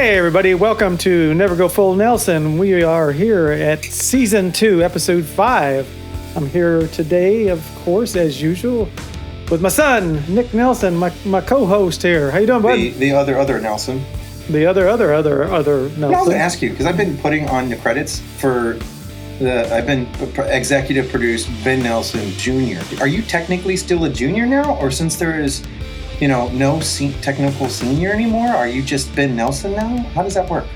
Hey, everybody, welcome to Never Go Full Nelson. We are here at season two, episode five. I'm here today, of course, as usual, with my son, Nick Nelson, my, my co host here. How you doing, bud? The, the other other Nelson. The other, other, other, other Nelson. I was going to ask you because I've been putting on the credits for the. I've been uh, executive produced Ben Nelson Jr. Are you technically still a junior now, or since there is, you know, no se- technical senior anymore, are you just Ben Nelson now? How does that work?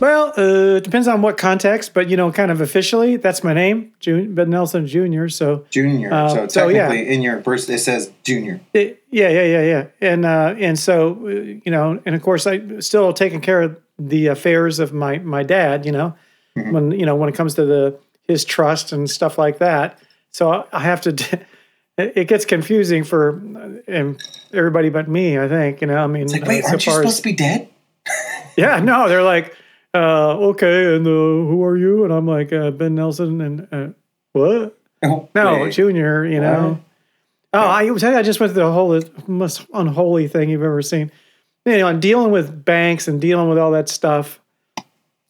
Well, uh, it depends on what context, but you know, kind of officially, that's my name, Jun- Ben Nelson Jr. So, Junior. Uh, so so, yeah. technically, in your birth, it says junior. it, yeah, yeah, yeah, yeah, and uh, and so uh, you know, and of course, I still taking care of the affairs of my my dad. You know, Mm-hmm. when you know when it comes to the his trust and stuff like that. So I- I have to. It gets confusing for everybody but me. I think you know. I mean, It's like, wait, uh, aren't you supposed as- to be dead? yeah, no, they're like, uh, okay, and uh, who are you? And I'm like, uh, Ben Nelson, and uh, what? Oh, No, wait. Junior, you know. Oh, I was I just went through the whole most unholy thing you've ever seen. You know, dealing with banks and dealing with all that stuff.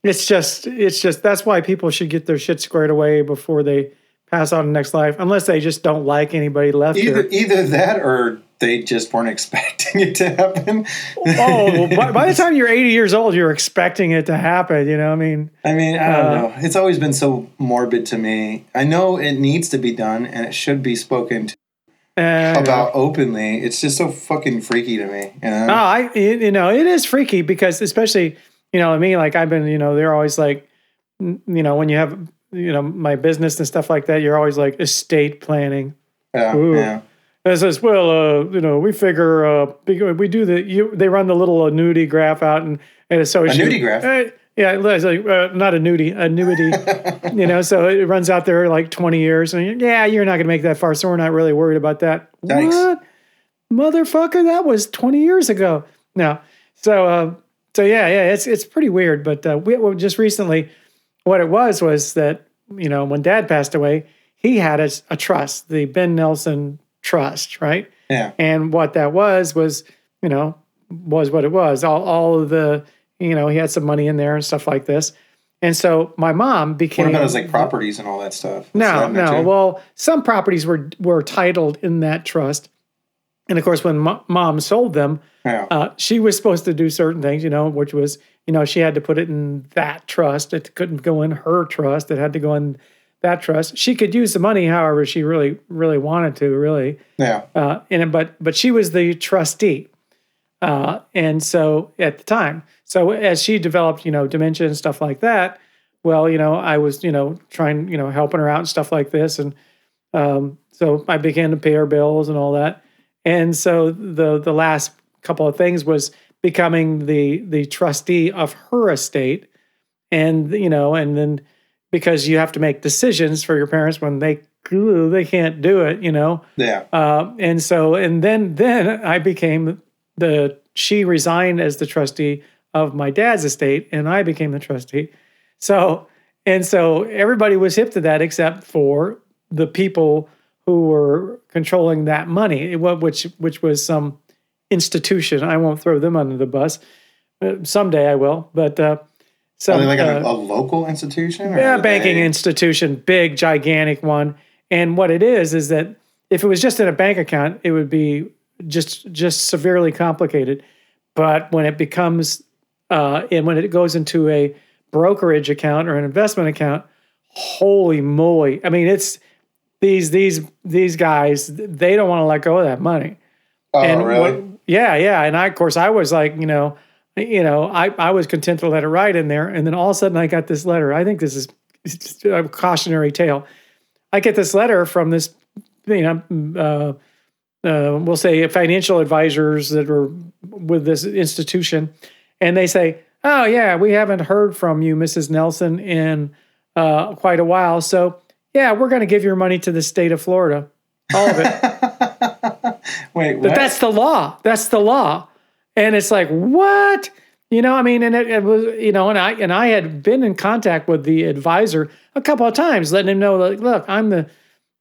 It's just, it's just that's why people should get their shit squared away before they pass on to the next life, unless they just don't like anybody left Either here. either that or they just weren't expecting it to happen. Oh, by, by the time you're 80 years old, you're expecting it to happen. You know, I mean, I mean, I don't Uh, know. It's always been so morbid to me. I know it needs to be done and it should be spoken to uh, about openly. It's just so fucking freaky to me. You know? Oh, I it- you know it is freaky because especially you know I mean like I've been you know they're always like you know when you have you know my business and stuff like that you're always like estate planning. yeah, ooh. yeah. And it says well uh, you know we figure uh, we do the you they run the little annuity graph out and and so Annuity graph? Uh, yeah, it's like uh, not annuity, annuity. you know, so it runs out there like twenty years, and yeah, you're not going to make that far, so we're not really worried about that. Thanks. What, motherfucker? That was twenty years ago. No, so uh, so yeah, yeah, it's it's pretty weird. But uh, we well, just recently, what it was was that you know when Dad passed away, he had a, a trust, the Ben Nelson Trust, right? yeah. And what that was was, you know, was what it was. All, all of the, you know, he had some money in there and stuff like this. And so my mom became. What about his like properties and all that stuff? No, that in there no. Well, some properties were were titled in that trust, and of course, when mo- mom sold them, yeah. uh, she was supposed to do certain things, you know, which was, you know, she had to put it in that trust. It couldn't go in her trust. It had to go in that trust. She could use the money however she really, really wanted to, really yeah. uh, and but but she was the trustee, uh, and so at the time, so as she developed, you know, dementia and stuff like that, well, you know, I was, you know, trying, you know, helping her out and stuff like this, and um, so I began to pay her bills and all that, and so the the last couple of things was becoming the the trustee of her estate, and you know, and then because you have to make decisions for your parents when they they can't do it, you know. Yeah. Uh, and so, and then, then I became the, she resigned as the trustee of my dad's estate and I became the trustee. So, and so everybody was hip to that except for the people who were controlling that money, it which, which was some institution. I won't throw them under the bus. Uh, someday I will, but, uh, so, like uh, a, a local institution? Or yeah, are banking they- institution, big, gigantic one. And what it is is that if it was just in a bank account, it would be just just severely complicated. But when it becomes uh, and when it goes into a brokerage account or an investment account, holy moly! I mean, it's these these these guys they don't want to let go of that money Oh, and really? what- yeah, yeah. And I, of course, I was like, you know, you know, I, I was content to let it ride in there. And then all of a sudden I got this letter. I think this is a cautionary tale. I get this letter from this, you know, uh, uh, we'll say financial advisors that were with this institution. And they say, oh, yeah, we haven't heard from you, Mrs. Nelson, in uh, quite a while. So, yeah, we're going to give your money to the state of Florida. All of it. Wait, But that's the law. That's the law. And it's like, what? You know, I mean, and it, it was, you know, and I and I had been in contact with the advisor a couple of times, letting him know, like, look, I'm the,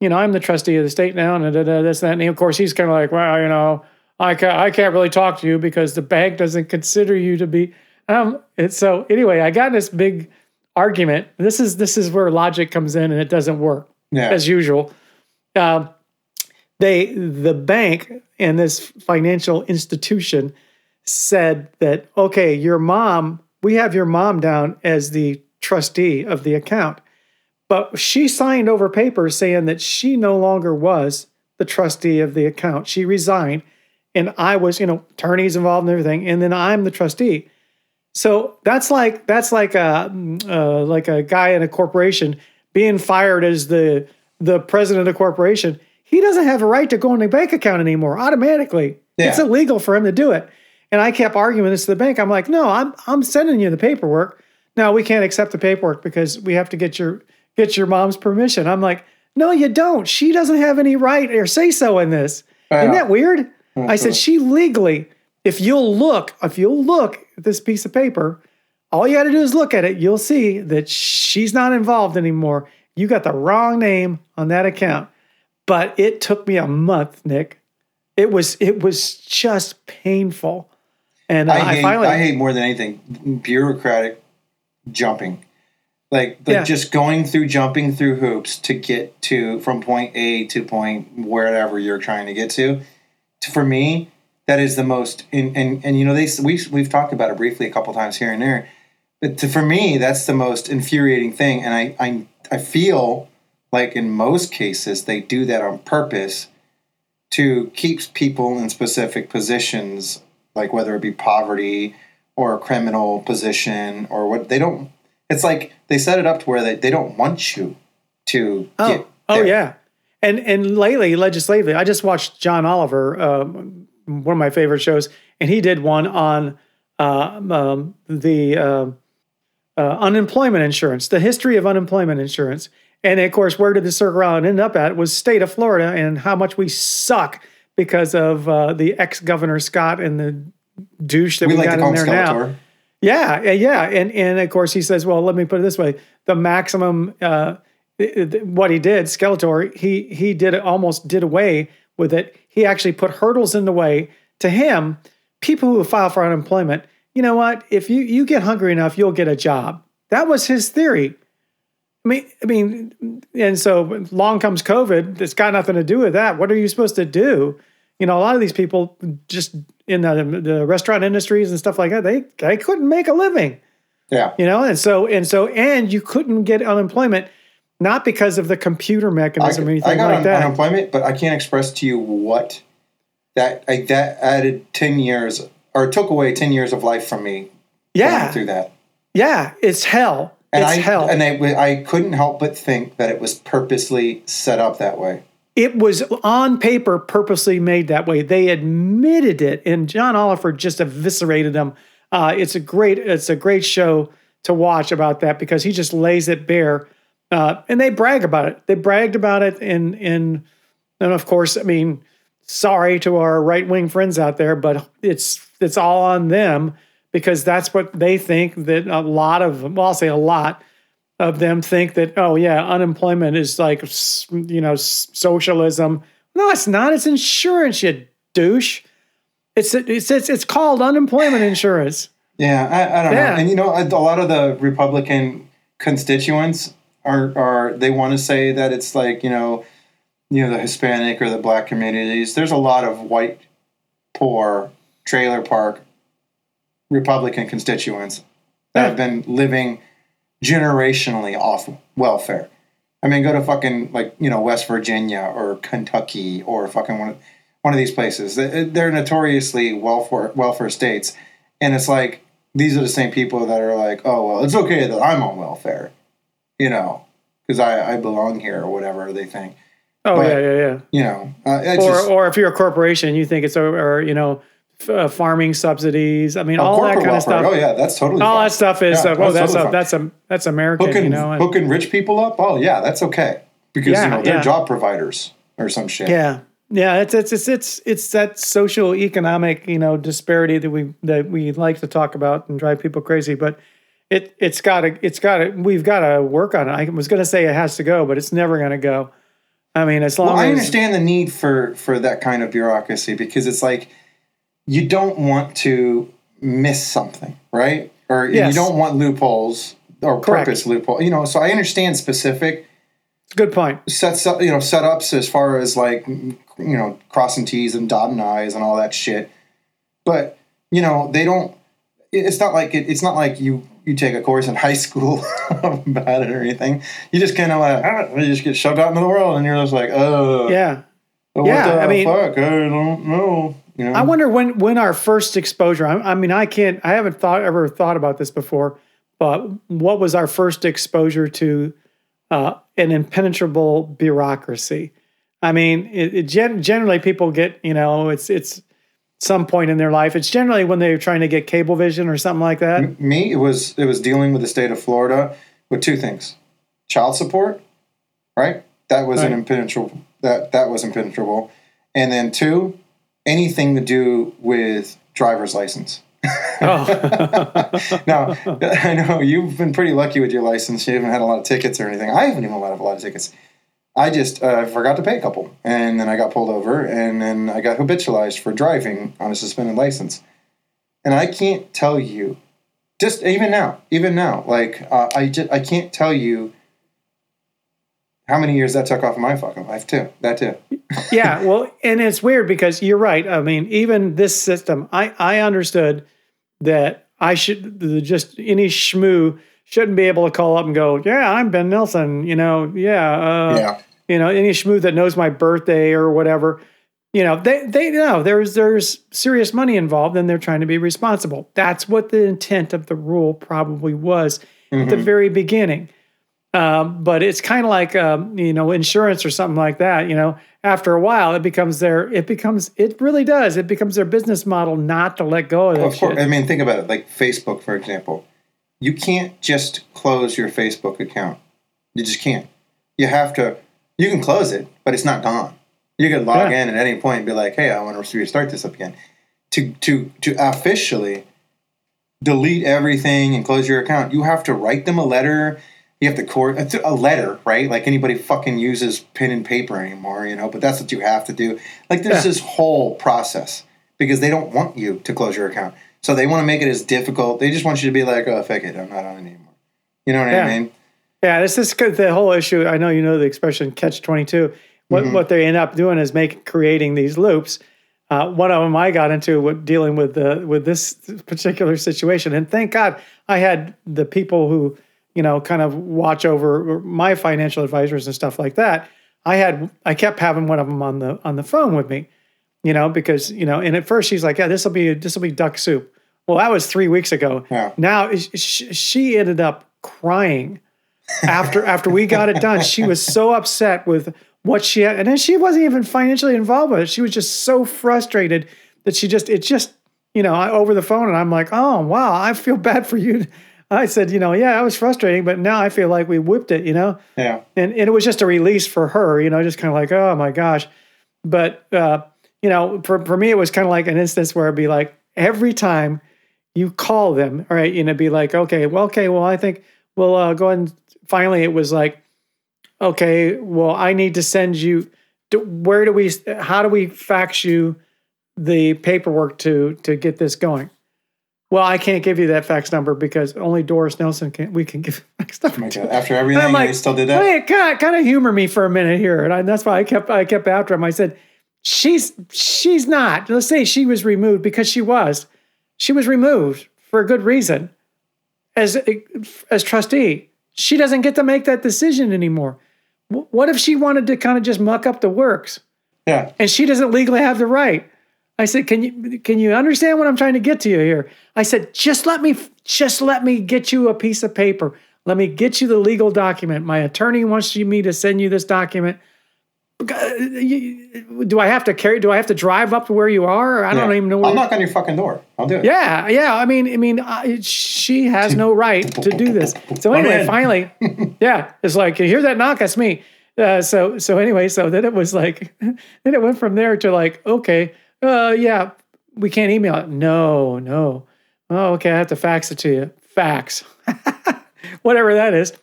you know, I'm the trustee of the state now, and da, da, this, that, and of course he's kind of like, well, you know, I can't, I can't really talk to you because the bank doesn't consider you to be Um, and so anyway, I got this big argument. This is this is where logic comes in, and it doesn't work Yeah. as usual. Um, they the bank and this financial institution said that okay, your mom, we have your mom down as the trustee of the account, but she signed over papers saying that she no longer was the trustee of the account. She resigned, and I was, you know, attorneys involved and everything, and then I'm the trustee. So that's like that's like a uh, like a guy in a corporation being fired as the the president of the corporation. He doesn't have a right to go in the bank account anymore automatically. It's illegal for him to do it. And I kept arguing this to the bank. I'm like, no, I'm I'm sending you the paperwork. No, we can't accept the paperwork because we have to get your get your mom's permission. I'm like, no, you don't. She doesn't have any right or say so in this. Isn't that weird? I said, she legally, if you'll look, if you'll look at this piece of paper, all you got to do is look at it. You'll see that she's not involved anymore. You got the wrong name on that account. But it took me a month, Nick. It was it was just painful. And uh, I I, hate, finally I hate more than anything bureaucratic jumping. Like, like Yeah. just going through jumping through hoops to get to from point A to point wherever you're trying to get to. To- For me, that is the most and and, and you know they we we've talked about it briefly a couple times here and there. But to, for me, that's the most infuriating thing, and I I I feel like in most cases they do that on purpose to keep people in specific positions, like whether it be poverty or a criminal position or what they don't. It's like they set it up to where they, they don't want you to Oh, get. oh yeah. And and lately, legislatively, I just watched John Oliver, um, one of my favorite shows, and he did one on uh, um, the uh, uh, unemployment insurance, the history of unemployment insurance, and of course, where did the circle around end up at was state of Florida and how much we suck because of uh, the ex governor Scott and the douche that we, We like got in there now. Skeletor. Yeah, yeah, yeah, and and of course he says, well, let me put it this way: the maximum, uh, what he did, Skeletor, he he did it, almost did away with it. He actually put hurdles in the way to him. People who file for unemployment, you know what? If you you get hungry enough, you'll get a job. That was his theory. I mean, I mean, and so long comes COVID. It's got nothing to do with that. What are you supposed to do? You know, a lot of these people just in the, the restaurant industries and stuff like that, they they couldn't make a living. Yeah. You know, and so and so and you couldn't get unemployment not because of the computer I, mechanism or I anything got like un- that. unemployment, but I can't express to you what that I, that added ten years or took away ten years of life from me. yeah, through that, yeah, it's hell. And it's I hell. and I, I couldn't help but think that it was purposely set up that way. it was on paper purposely made that way. They admitted it, and John Oliver just eviscerated them. Uh, it's a great, it's a great show to watch about that because he just lays it bare, uh, and they brag about it. They bragged about it, and and and of course, I mean, sorry to our right wing friends out there, but it's it's all on them because that's what they think that a lot of well, I'll say a lot of them think that oh yeah unemployment is like you know socialism no it's not it's insurance you douche it's it's it's, it's called unemployment insurance Yeah, I, I don't Yeah. know. And you know, a a lot of the Republican constituents are are they want to say that it's like you know, you know the Hispanic or the Black communities. There's a lot of white, poor trailer park Republican constituents that have been living generationally off welfare. I mean, go to fucking like you know West Virginia or Kentucky or fucking one of, one of these places. They- They're notoriously welfare welfare states, and it's like these are the same people that are like, oh well, it's okay that I'm on welfare, you know, because I I belong here or whatever they think. oh But- yeah yeah yeah You know, uh, or just, or if you're a corporation you think it's or you know uh, farming subsidies i mean oh, all that kind of stuff Oh yeah, that's totally all fine. that stuff is Yeah, uh, oh that's that's totally a, that's a that's american hooking you know and- hooking rich people up. Oh yeah, that's okay because Yeah, you know they're yeah. job providers or some shit. Yeah. Yeah, it's it's it's it's it's that social economic, you know, disparity that we that we like to talk about and drive people crazy, but it it's got to it's got to we've got to work on it. I was going to say it has to go, but it's never going to go. I mean, as long Well, I understand the need for for that kind of bureaucracy because it's like you don't want to miss something, right? or Yes. you don't want loopholes or Correct. purpose loophole. You know, so I understand specific Good point. sets up, you know, setups as far as like, you know, crossing T's and dotting I's and all that shit. But you know, they don't. It's not like it, it's not like you you take a course in high school about it or anything. You just kind of like ah, you just get shoved out into the world, and you're just like, oh, Yeah. what Yeah, the I mean- fuck? I don't know. You know, I wonder when when our first exposure. I, I mean, I can't. I haven't thought ever thought about this before. But what was our first exposure to uh, an impenetrable bureaucracy? I mean, it, it gen- generally people get you know it's it's some point in their life. It's generally when they're trying to get cable vision or something like that. me it was it was dealing with the state of Florida with two things child support right that was an impenetrable that that was impenetrable and then two anything to do with driver's license. Oh, now I know you've been pretty lucky with your license. You haven't had a lot of tickets or anything. I haven't even had a lot of tickets. I just uh, forgot to pay a couple and then I got pulled over and then I got habitualized for driving on a suspended license. And I can't tell you just even now, even now, like uh, I just I can't tell you how many years that took off of my fucking life too. That too. yeah. Well, and it's weird because you're right. I mean, even this system, I I understood that I should the- just any schmoo shouldn't be able to call up and go, yeah, I'm Ben Nelson. You know, yeah, uh, yeah, you know, any schmoo that knows my birthday or whatever. You know, they they know there's there's serious money involved, and they're trying to be responsible. That's what the intent of the rule probably was at the Mhm. very beginning. Um, but it's kind of like um, you know insurance or something like that. You know, after a while, it becomes their it becomes it really does it becomes their business model not to let go of that of course. I mean, think about it. Like Facebook, for example, you can't just close your Facebook account. You just can't. You have to. You can close it, but it's not gone. You can log Yeah. in at any point and be like, "Hey, I want to restart this up again." To to to officially delete everything and close your account, you have to write them a letter. You have to court it's a letter, right? Like anybody fucking uses pen and paper anymore, you know. But that's what you have to do. Like there's Yeah. this whole process because they don't want you to close your account, so they want to make it as difficult. They just want you to be like, "Oh, fuck it, I'm not on it anymore." You know what Yeah. I mean? Yeah, just 'cause the whole issue. I know you know the expression "catch 22." What Mhm. what they end up doing is make creating these loops. Uh, one of them I got into with dealing with the with this particular situation, and thank God I had the people who you know kind of watch over my financial advisors and stuff like that. I had I kept having one of them on the on the phone with me, you know, because you know, and at first she's like, "Yeah, this will be this will be duck soup." Well, that was three weeks ago. Yeah. Now sh- sh- she ended up crying after after we got it done. She was so upset with what she had, and then she wasn't even financially involved with it. She was just so frustrated that she just it just you know over the phone, and I'm like, oh wow, I feel bad for you. I said, you know, yeah, I was frustrating, but now I feel like we whipped it, you know, Yeah. and and it was just a release for her, you know, just kind of like, oh my gosh, but uh, you know, for for me, it was kind of like an instance where it'd be like every time you call them, all right, you know, be like, okay, well, okay, well, I think we'll uh, go and finally it was like, okay, well, I need to send you. do- Where do we? How do we fax you the paperwork to to get this going? Well, I can't give you that fax number because only Doris Nelson can. We can give fax number. Oh my to. God. After everything, I'm like, they still did that. Wait, kind of, kind of humor me for a minute here, and I, that's why I kept I kept after him. I said, "She's she's not." Let's say she was removed because she was. She was removed for a good reason. As as trustee, she doesn't get to make that decision anymore. Wh- What if she wanted to kind of just muck up the works, Yeah. and she doesn't legally have the right? I said, "Can you can you understand what I'm trying to get to you here?" I said, "Just let me just let me get you a piece of paper. Let me get you the legal document. My attorney wants you me to send you this document. Uh, Do I have to carry? Do I have to drive up to where you are? I don't Yeah. even know. Where I'll knock on your fucking door. I'll do it. yeah, yeah. I mean, I mean, I, she has no right to do this. So anyway, finally, yeah, it's like you hear that knock, that's me. Uh, so so anyway, so then it was like, then it went from there to like, okay, uh, yeah, we can't email it. No, no. Oh, okay, I have to fax it to you. Fax, whatever that is.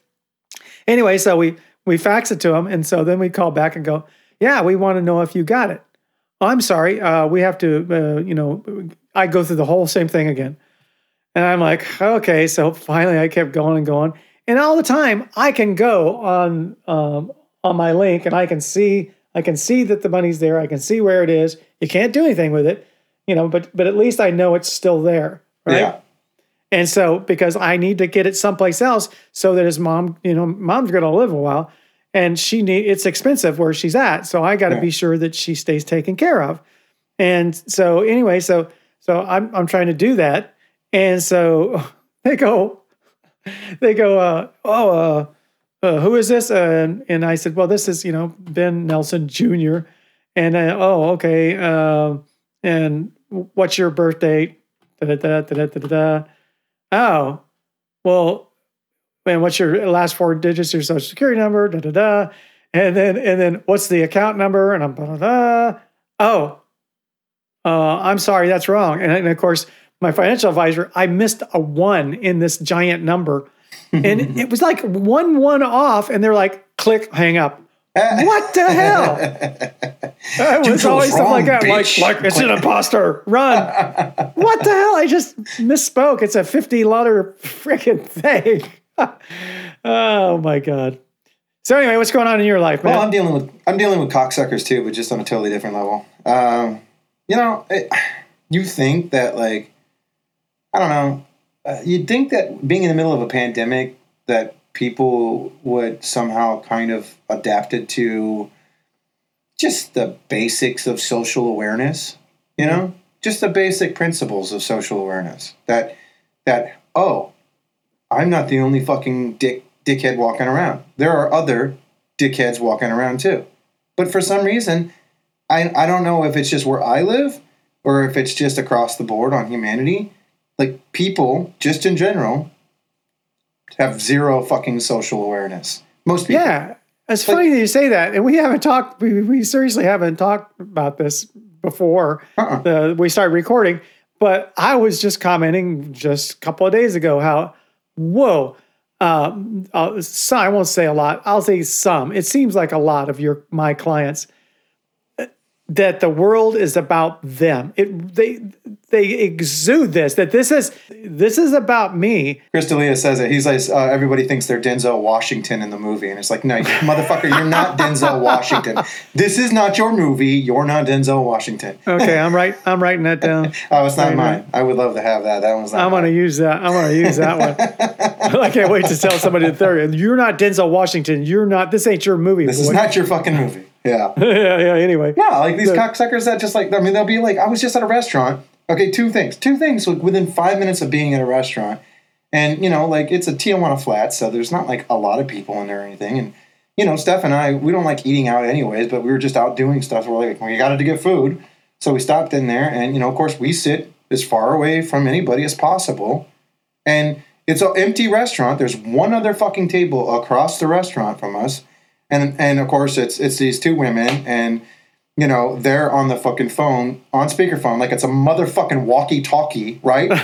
Anyway, so we we fax it to them, and so then we call back and go, yeah, we want to know if you got it. Oh, I'm sorry, uh, we have to, uh, you know, I go through the whole same thing again. And I'm like, okay. So finally, I kept going and going, and all the time I can go on um, on my link and I can see I can see that the money's there. I can see where it is. You can't do anything with it, you know, but but at least I know it's still there, right? Yeah. And so because I need to get it someplace else so that his mom, you know, mom's going to live a while and she need it's expensive where she's at. So I got to Yeah. be sure that she stays taken care of. And so anyway, so so I'm I'm trying to do that. And so they go they go uh oh uh uh, who is this? And and I said, well, this is you know Ben Nelson Jr. And uh, oh, okay. Uh, and what's your birth date? Da, da, da. Oh, well, and what's your last four digits of your social security number? Da da da. And then and then what's the account number? And I'm da, da, da. oh, uh, I'm sorry, that's wrong. And, and of course, my financial advisor, I missed a one in this giant number, and it was like one one off, and they're like, click, hang up. What the hell? It was always was stuff like wrong, that. Like, like it's an imposter. Run. what the hell? I just misspoke. It's a 50 letter freaking thing. oh my God. So anyway, what's going on in your life, man? Well, I'm dealing with I'm dealing with cocksuckers too, but just on a totally different level. Um, you know, it, you think that like I don't know, uh, you'd think that being in the middle of a pandemic that people would somehow kind of adapted to just the basics of social awareness. You know, just the basic principles of social awareness. That that oh, I'm not the only fucking dick dickhead walking around. There are other dickheads walking around too. But for some reason, I I don't know if it's just where I live or if it's just across the board on humanity. Like people, just in general, have zero fucking social awareness. Most people. yeah. It's funny that you say that. And we haven't talked, we, we seriously haven't talked about this before Uh-uh. the, we started recording. But I was just commenting just a couple of days ago how, whoa, um, uh, some, I won't say a lot. I'll say some. It seems like a lot of your my clients that the world is about them. It they they exude this that this is this is about me. Chris D'Elia says it. He's like, uh, everybody thinks they're Denzel Washington in the movie, and it's like, no, you motherfucker, you're not Denzel Washington. This is not your movie. You're not Denzel Washington. Okay, I'm right. I'm writing that down. Oh, it's not Right, mine. I would love to have that. That one's not I'm going to use that. I'm going to use that one. I can't wait to tell somebody the they're you're not Denzel Washington. You're not. This ain't your movie. This is not your fucking movie. Yeah. yeah, yeah. Anyway, No, like these The- cocksuckers that just like I mean they'll be like I was just at a restaurant. Okay, two things. Two things within five minutes of being at a restaurant, and you know like it's a Tijuana flat, so there's not like a lot of people in there or anything. And you know Steph and I we don't like eating out anyways, but we were just out doing stuff. We're like we got to get food, so we stopped in there, and you know of course we sit as far away from anybody as possible, and it's an empty restaurant. There's one other fucking table across the restaurant from us, and and of course it's it's these two women and you know they're on the fucking phone on speakerphone like it's a motherfucking walkie-talkie right?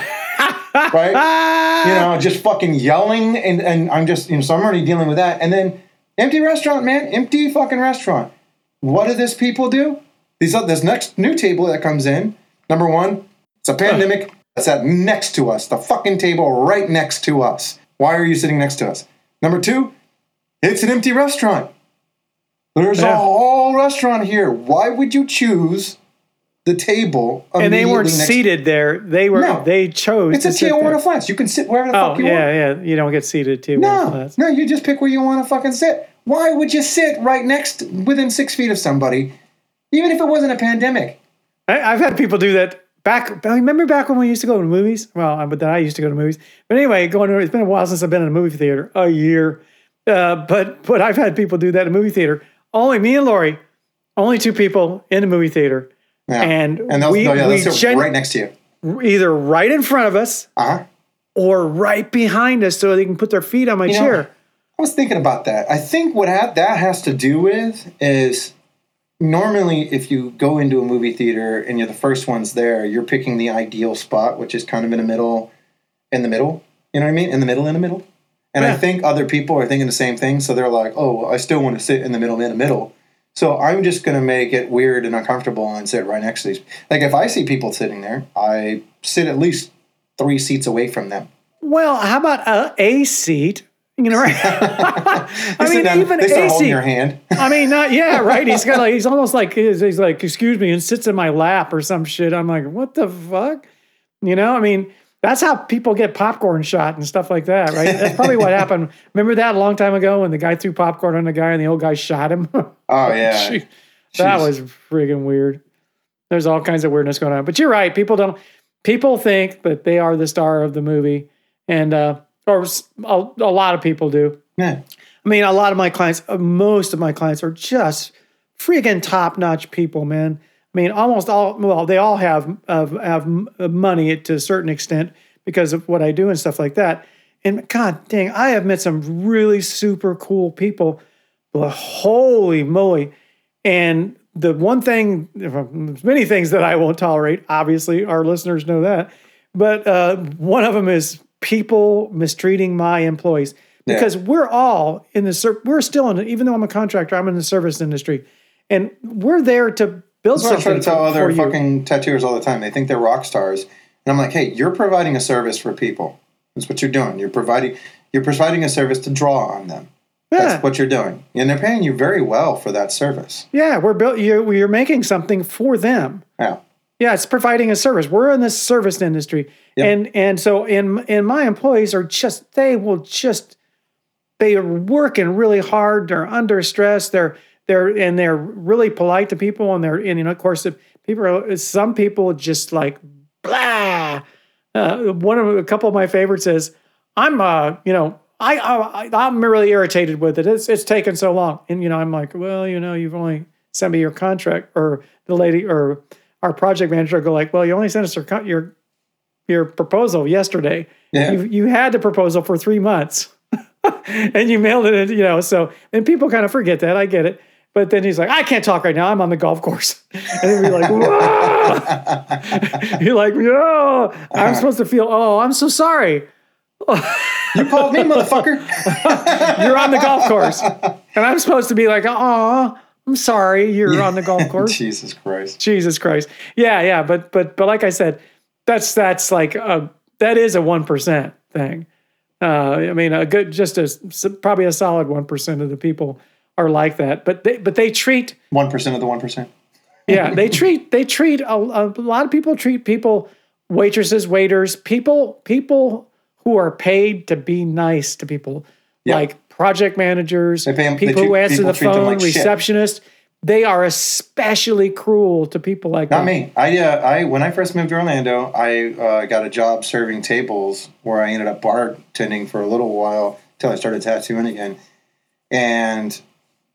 Right? You know just fucking yelling and and i'm just you know so i'm already dealing with that. And then empty restaurant man empty fucking restaurant. What do this people do? These this next new table that comes in number one it's a pandemic. That's at next to us the fucking table right next to us. Why are you sitting next to us? Number two it's an empty restaurant there's Yeah. a whole restaurant here. Why would you choose the table? and they weren't next- seated there. They were. No. They chose. It's a to sit there. Tijuana Flats. You can sit wherever the Oh fuck you yeah, want. yeah. Yeah. You don't get seated too. No, no, you just pick where you want to fucking sit. Why would you sit right next, within six feet of somebody, even if it wasn't a pandemic? I, I've had people do that back. Remember back when we used to go to movies? Well, but then I used to go to movies. But anyway, going to it's been a while since I've been in a movie theater. A year. Uh, but but I've had people do that in a movie theater. Only me and Lori, only two people in a movie theater, Yeah. and, and those, we, no, yeah, we gen- right next to you. either right in front of us Uh huh. or right behind us, so they can put their feet on my You know, chair. I was thinking about that. I think what ha- that has to do with is normally if you go into a movie theater and you're the first ones there, you're picking the ideal spot, which is kind of in the middle, in the middle. You know what I mean? In the middle, in the middle. And I think other people are thinking the same thing, so they're like, "Oh, I still want to sit in the middle, in the middle." So I'm just gonna make it weird and uncomfortable and sit right next to these. Like if I see people sitting there, I sit at least three seats away from them. Well, how about a, a seat? You know, right? I mean, down, even they start a holding seat. your hand. I mean, not yeah, right. He's got like he's almost like he's, he's like, excuse me, and sits in my lap or some shit. I'm like, what the fuck? You know, I mean, that's how people get popcorn shot and stuff like that, right? That's probably what happened. Remember that a long time ago when the guy threw popcorn on the guy and the old guy shot him? Oh yeah, that Jeez. was friggin' weird. There's all kinds of weirdness going on. But you're right. People don't. People think that they are the star of the movie, and uh, or a lot of people do. yeah. I mean, a lot of my clients, uh, most of my clients are just freaking top notch people, man. I mean, almost all, well, they all have, have, have money to a certain extent because of what I do and stuff like that. And God dang, I have met some really super cool people. But holy moly. And the one thing, there's many things that I won't tolerate, obviously, our listeners know that. But uh, one of them is people mistreating my employees Yeah. because we're all in the we're still in even though I'm a contractor, I'm in the service industry, and we're there to build That's what I something try to tell other fucking tattooers all the time. They think they're rock stars, and I'm like, hey, you're providing a service for people. That's what you're doing. You're providing you're providing a service to draw on them. Yeah, That's what you're doing, and they're paying you very well for that service. yeah, we're built. You're, you're making something for them. Yeah, Yeah, it's providing a service. We're in the service industry, and and so and and my employees are just they will just they are working really hard. They're under stress. They're they're and they're really polite to people, and they're and you know of course if people are some people just like blah. Uh, one of a couple of my favorites is I'm uh you know. I, I I'm really irritated with it. It's it's taken so long, and you know I'm like, well, you know, you've only sent me your contract, or the lady, or our project manager go like, well, you only sent us your your your proposal yesterday. Yeah. You you had the proposal for three months, and you mailed it. In, you know, so and people kind of forget that. I get it. But then he's like, I can't talk right now. I'm on the golf course. And then you're like, whoa. you're like, no, I'm supposed to feel, oh, I'm so sorry. you called me, motherfucker. You're on the golf course. And I'm supposed to be like, oh, I'm sorry. You're on the golf course. Jesus Christ. Jesus Christ. Yeah, yeah, but but but like I said, that's that's like a that is a one percent thing. Uh, I mean, a good, just a, probably a solid one percent of the people are like that. But they but they treat One percent of the one percent. yeah they treat they treat a, a lot of people treat people waitresses waiters people people who are paid to be nice to people Yeah. like project managers They pay 'em- they people who answer people the phone like shit. receptionists they are especially cruel to people like Not that me. I, uh, I when I first moved to Orlando, I uh, got a job serving tables where I ended up bartending for a little while till I started tattooing again. And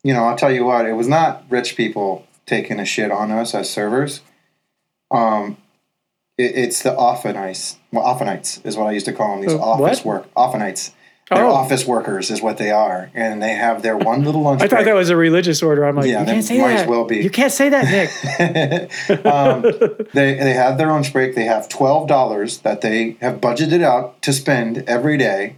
you know, I'll tell you what, it was not rich people taking a shit on us as servers. Um, it, it's the offenites. Well, offenites is what I used to call them. These Uh, office what? work offenites. They're Oh. office workers, is what they are, and they have their one little lunch break. I thought that was a religious order. I'm like, Yeah, you can't say might as that. well be. You can't say that, Nick. um, they they have their lunch break. They have twelve dollars that they have budgeted out to spend every day,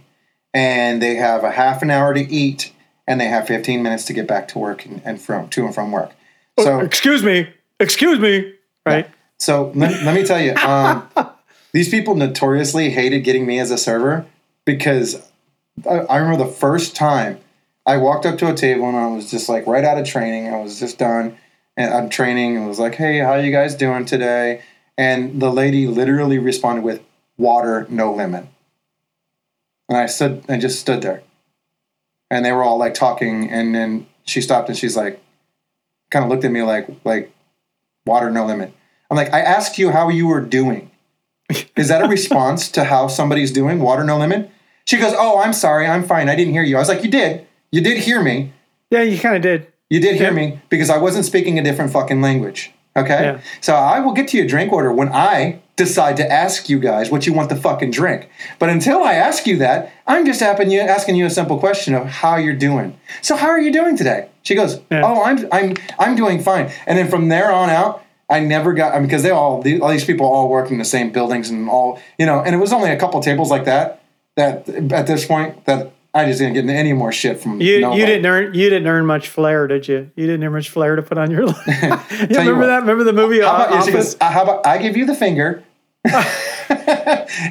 and they have a half an hour to eat, and they have fifteen minutes to get back to work and, and from to and from work. So excuse me, excuse me, right? so let, let me tell you, um, these people notoriously hated getting me as a server because I, I remember the first time I walked up to a table and I was just like right out of training. I was just done and I'm training and was like, "Hey, how you guys doing today?" And the lady literally responded with water, no lemon. And I stood, I just stood there, and they were all like talking, and then she stopped and she's like, kind of looked at me like, like, water, no limit. I'm like, I asked you how you were doing. Is that a response to how somebody's doing? Water, no limit. She goes, "Oh, I'm sorry, I'm fine. I didn't hear you." I was like, "You did. You did hear me. Yeah, you kind of did. You did hear Yeah. me because I wasn't speaking a different fucking language." Okay. Yeah. So I will get to your drink order when I decide to ask you guys what you want to fucking drink. But until I ask you that, I'm just asking you, asking you a simple question of how you're doing. So how are you doing today? She goes, Yeah. "Oh, I'm I'm I'm doing fine." And then from there on out, I never got I mean, because they all all these people all work in the same buildings and all you know, and it was only a couple tables like that that at this point that I just didn't get any more shit from You nobody. you didn't earn you didn't earn much flair, did you? You didn't earn much flair to put on your. you you remember what. that? Remember the movie How about, Office? goes, "Uh, how about I give you the finger,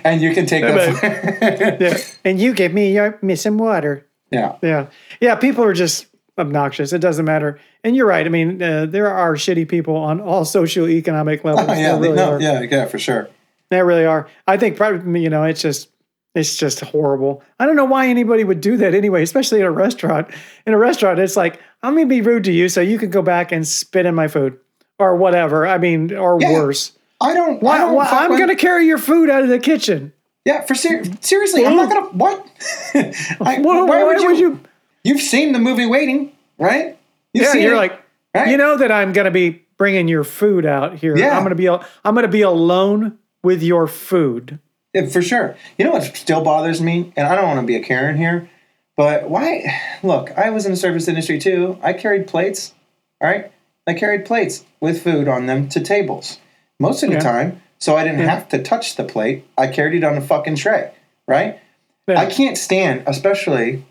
and you can take that. Yeah. And you give me your me some water. yeah. Yeah. Yeah. People are just obnoxious. It doesn't matter. And you're right. I mean, uh, there are shitty people on all socioeconomic levels. Oh, yeah, really no, are. yeah, yeah, for sure. They really are. I think probably, you know, it's just, it's just horrible. I don't know why anybody would do that anyway, especially in a restaurant. In a restaurant, it's like, I'm going to be rude to you so you can go back and spit in my food or whatever. I mean, or Yeah. worse. I don't. I Why, don't why, I'm going to carry your food out of the kitchen. Yeah, for ser- seriously, I'm not gonna. What? I, Why, why why would you, You've seen the movie Waiting, right? You've Yeah, you're it, like, right? you know that I'm going to be bringing your food out here. Yeah. I'm going to be, I'm going to be alone with your food. Yeah, for sure. You know what still bothers me, and I don't want to be a Karen here, but why? Look, I was in the service industry too. I carried plates. All right, I carried plates with food on them to tables most of the Yeah. time, so I didn't have to touch the plate. I carried it on a fucking tray. Right. Yeah. I can't stand, especially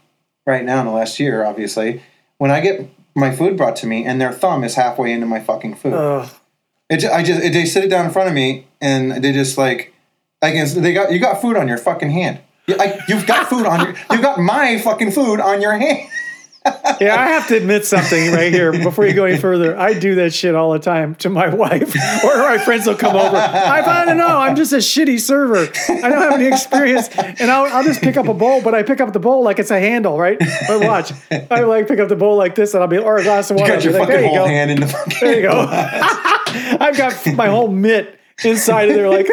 right now in the last year, obviously, when I get my food brought to me and their thumb is halfway into my fucking food. Ugh. It, I just they sit it down in front of me and they just like I guess they got you got food on your fucking hand. You, I, you've got food on your you got my fucking food on your hand. Yeah, I have to admit something right here before you go any further. I do that shit all the time to my wife, or my friends will come over. I, I don't know. I'm just a shitty server. I don't have any experience, and I'll, I'll just pick up a bowl, but I pick up the bowl like it's a handle, right? But watch, I like pick up the bowl like this, and I'll be or a glass of You water. got your like, fucking there you whole go. hand in the fucking. There you go. I've got my whole mitt inside of there, like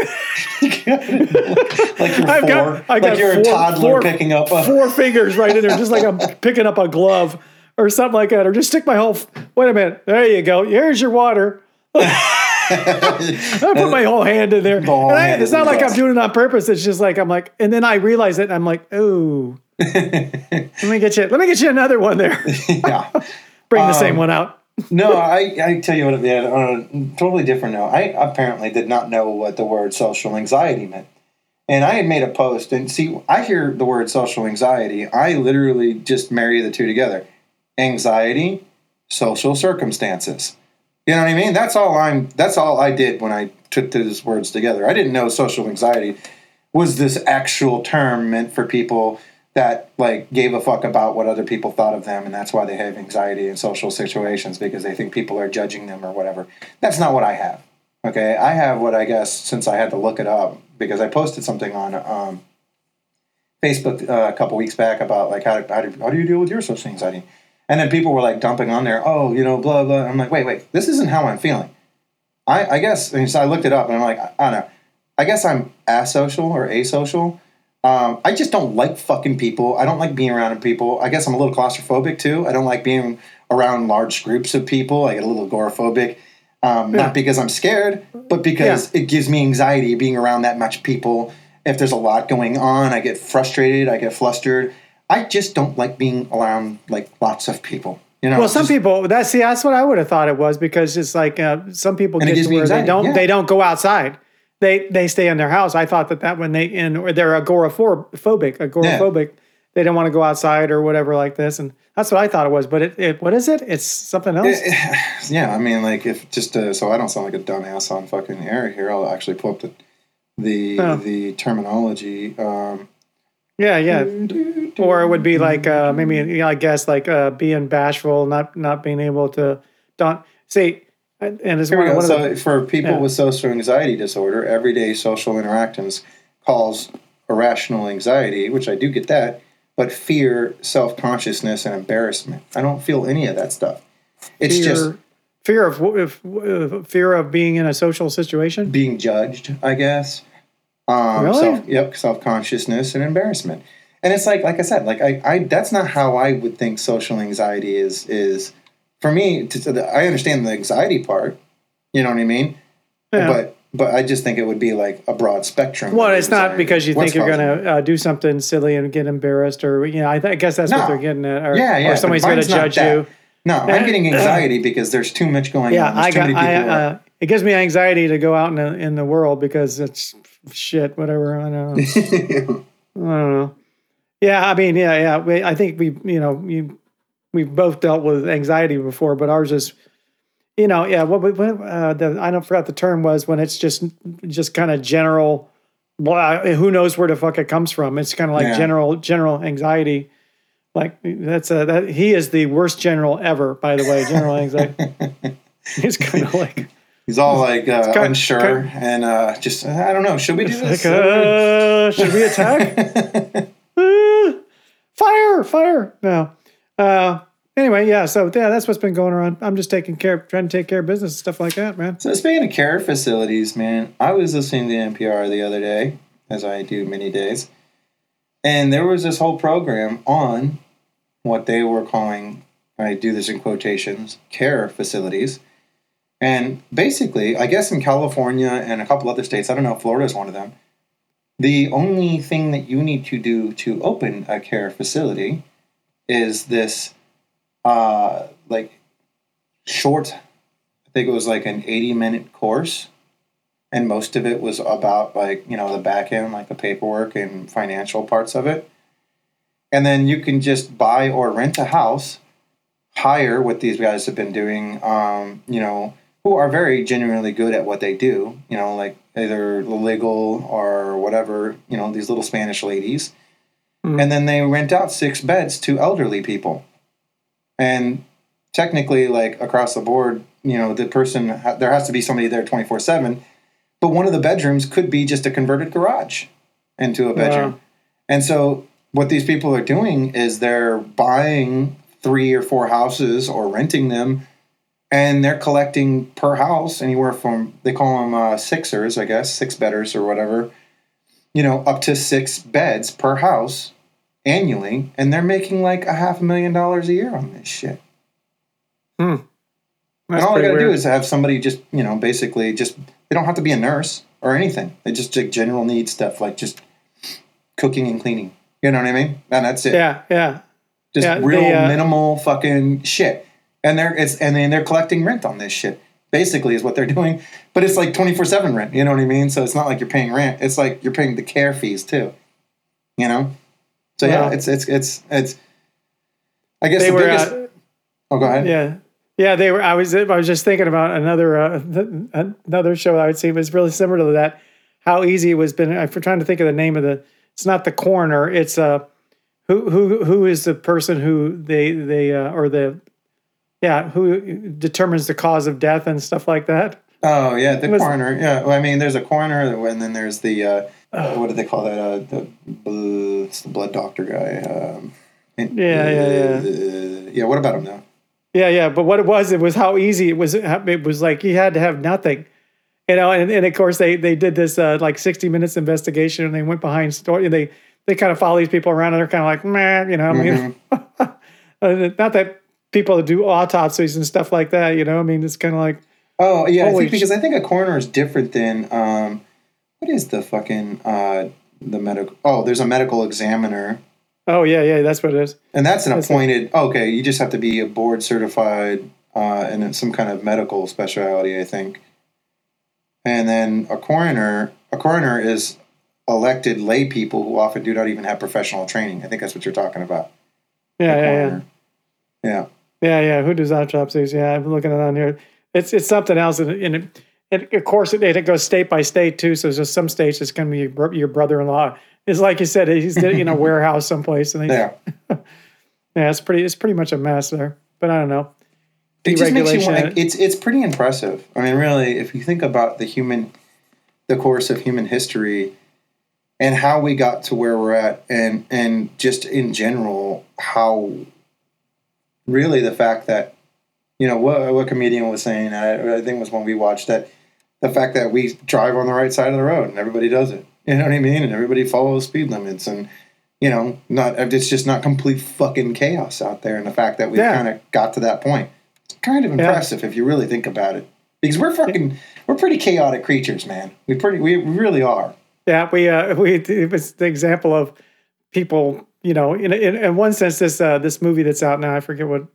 like you're I've four. got, I got like you're four, a toddler four- picking up a. four fingers right in there, just like I'm picking up a glove or something like that, or just stick my whole. Wait a minute, there you go. Here's your water. I put my whole hand in there. And I- it's not like I'm doing it on purpose. It's just like I'm like, and then I realize it. And I'm like, oh, let me get you. Let me get you another one there. yeah. Bring the same Um, one out. No, I, I tell you what, yeah, on a totally different note, I apparently did not know what the word social anxiety meant. And I had made a post, and see, I hear the word social anxiety, I literally just marry the two together anxiety, social circumstances. You know what I mean? That's all I'm, that's all I did when I took those words together. I didn't know social anxiety was this actual term meant for people that like gave a fuck about what other people thought of them and that's why they have anxiety in social situations because they think people are judging them or whatever. That's not what i have okay? I have what i guess since i had to look it up because i posted something on um, facebook uh, a couple weeks back about like how, how, do, how do you deal with your social anxiety? And then people were like dumping on there oh you know blah blah. I'm like wait wait this isn't how i'm feeling. I, I guess and so i looked it up and i'm like i, I don't know. I guess i'm asocial or asocial um, I just don't like fucking people. I don't like being around people. I guess I'm a little claustrophobic too. I don't like being around large groups of people. I get a little agoraphobic. Um, Yeah. Not because I'm scared, but because it gives me anxiety being around that much people. If there's a lot going on, I get frustrated. I get flustered. I just don't like being around like lots of people. You know, Well, some just- people that see that's what I would have thought it was because it's like uh, some people get to where they don't yeah. they don't go outside. They they stay in their house. I thought that that when they in or they're agoraphobic, agoraphobic, they don't want to go outside or whatever like this, and that's what I thought it was. But it, it what is it? It's something else. yeah, I mean, like if just uh, so I don't sound like a dumbass on fucking air here, I'll actually pull up the the Oh. the terminology. Um, yeah, yeah. Or it would be like uh, maybe you know, I guess like uh, being bashful, not not being able to don't see. And it's Here we one, go. one So of the, for people yeah. with social anxiety disorder, everyday social interactions cause irrational anxiety, which I do get that, but fear, self consciousness, and embarrassment. I don't feel any of that stuff. It's fear, just fear of fear of being in a social situation. being judged, I guess. Um, Really? Self, yep, self consciousness and embarrassment. And it's like, like I said, like I, I, that's not how I would think social anxiety is. Is for me, to, to the, I understand the anxiety part. You know what I mean? Yeah. But, but I just think it would be like a broad spectrum. Well, it's not because you What's think you're going to uh, do something silly and get embarrassed, or you know, I, th- I guess that's what they're getting at, or, Yeah, yeah, or somebody's going to judge that. you. No, I'm getting anxiety because there's too much going Yeah, on. There's I got. I, uh, it gives me anxiety to go out in the, in the world because it's shit. Whatever. I don't know. I don't know. Yeah, I mean, yeah, yeah. I think we, you know, you, we've both dealt with anxiety before, but ours is, you know, yeah. What, what uh, the I don't forgot the term was when it's just just kind of general well, I- who knows where the fuck it comes from? It's kind of like Yeah. general general anxiety. Like that's a that he is the worst general ever. By the way, general anxiety. He's kind of like He's all like uh, kind- unsure kind- and uh, just I don't know. Should we do like this? uh, should we attack? Uh, fire, fire. No. Uh, anyway, yeah. So yeah, that's what's been going on. I'm just taking care, trying to take care of business and stuff like that, man. So speaking of care facilities, man, I was listening to NPR the other day, as I do many days, and there was this whole program on what they were calling, I do this in quotations, care facilities. And basically, I guess in California and a couple other states, I don't know, Florida is one of them. The only thing that you need to do to open a care facility is this, uh, like, short I think it was like an 80 minute course. And most of it was about like, you know, the back end, like the paperwork and financial parts of it. And then you can just buy or rent a house, hire what these guys have been doing, um, you know, who are very genuinely good at what they do, you know, like either legal or whatever, you know, these little Spanish ladies. Mhm. And then they rent out six beds to elderly people. And technically like across the board you know the person there has to be somebody there 24 7 but one of the bedrooms could be just a converted garage into a bedroom Wow. and so what these people are doing is they're buying three or four houses or renting them and they're collecting per house anywhere from they call them uh, sixers i guess six bedders or whatever you know up to six beds per house annually and they're making like a half a million dollars a year on this shit That's and all I got to do is have somebody just, you know, basically just, they don't have to be a nurse or anything. They just like general need stuff like just cooking and cleaning. You know what I mean? And that's it. Yeah, yeah. just yeah, real they, uh, minimal fucking shit. And they're, it's, and then they're collecting rent on this shit. Basically, is what they're doing. But it's like 24 7 rent. You know what I mean? So it's not like you're paying rent. It's like you're paying the care fees too. You know? So yeah, it's, it's, it's, it's, I guess They the were, biggest, uh, oh, go ahead. yeah, yeah. They were. I was. I was just thinking about another uh, another show I would see was really similar to that. How easy it was been. I'm trying to think of the name of the. It's not the coroner. It's uh, who who who is the person who they they uh, or the, yeah, who determines the cause of death and stuff like that. Oh yeah, the was- coroner. Yeah, well, I mean, there's a coroner, and then there's the uh, uh, what do they call that? Uh, the bl- it's the blood doctor guy. Um, and- Yeah, yeah, uh, yeah. What about him though? Yeah, yeah. But what it was, it was how easy it was. It was like he had to have nothing, you know. And, and of course, they they did this uh, like sixty minutes investigation, and they went behind story. And they they kind of follow these people around, and they're kind of like, man, you know. I mean, uh, not that people do autopsies and stuff like that, you know. I mean, it's kind of like Oh yeah, I think because I think a coroner is different than um, what is the fucking uh, the medical? Oh, there's a medical examiner, oh yeah, yeah, that's what it is. and that's an That's appointed. okay, you just have to be a board certified uh, and in some kind of medical specialty, I think. And then a coroner, a coroner is elected lay people who often do not even have professional training. I think that's what you're talking about. Yeah, yeah, yeah. Yeah. Yeah, yeah. Who does autopsies? Yeah, I'm looking at it on here. It's it's something else, and, and, it, of course it, it goes state by state too. So there's just some states it's going to be your, bro- your brother-in-law. It's like you said, he's in a warehouse someplace, and they, yeah. Yeah. it's pretty it's pretty much a mess there. But I don't know. It just makes you want. It's it's pretty impressive. I mean, really, if you think about the human, the course of human history, and how we got to where we're at, and and just in general, how really the fact that you know what what comedian was saying, I, I think it was when we watched that, the fact that we drive on the right side of the road and everybody does it. You know what I mean? And everybody follows speed limits and. You know, not it's just not complete fucking chaos out there, and the fact that we Yeah. kind of got to that point it's kind of impressive if you really think about it. Because we're fucking, we're pretty chaotic creatures, man. We pretty, we really are. Yeah, we uh, we it was the example of people, you know, in in, in one sense, this uh, this movie that's out now, I forget what,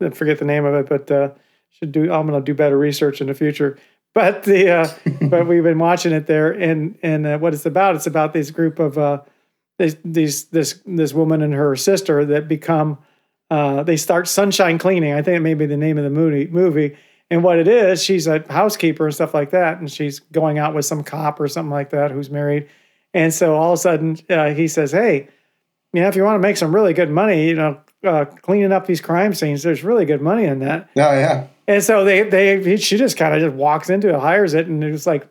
I forget the name of it, but uh, should do. I'm going to do better research in the future. But the uh, but we've been watching it there, and and uh, what it's about, it's about this group of uh, these these this this woman and her sister that become uh, they start sunshine cleaning. I think it may be the name of the movie movie. And what it is, she's a housekeeper and stuff like that, and she's going out with some cop or something like that who's married, And so all of a sudden uh, he says, "Hey, you know, if you want to make some really good money, you know, uh, cleaning up these crime scenes, there's really good money in that." Yeah, yeah. And so they they she just kind of just walks into it, hires it, and it's like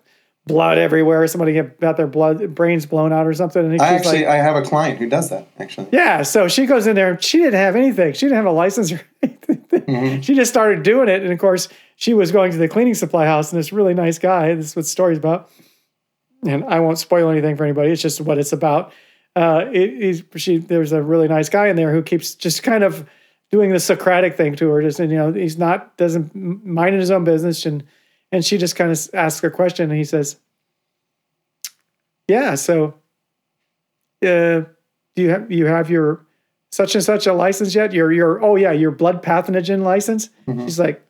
blood everywhere. Somebody get got their blood brains blown out or something. And I actually like, I have a client who does that actually. yeah. So she goes in there. She didn't have anything. She didn't have a license or anything. Mhm. She just started doing it, and of course, she was going to the cleaning supply house, and this really nice guy. This is what the story's about. And I won't spoil anything for anybody. It's just what it's about. Uh, it, she, there's a really nice guy in there who keeps just kind of doing the Socratic thing to her. Just and you know, he's not doesn't mind his own business, and and she just kind of asks a question, and he says, "Yeah, so, uh, do you have you have your such and such a license yet? Your your oh yeah, your blood pathogen license?" Mhm. She's like,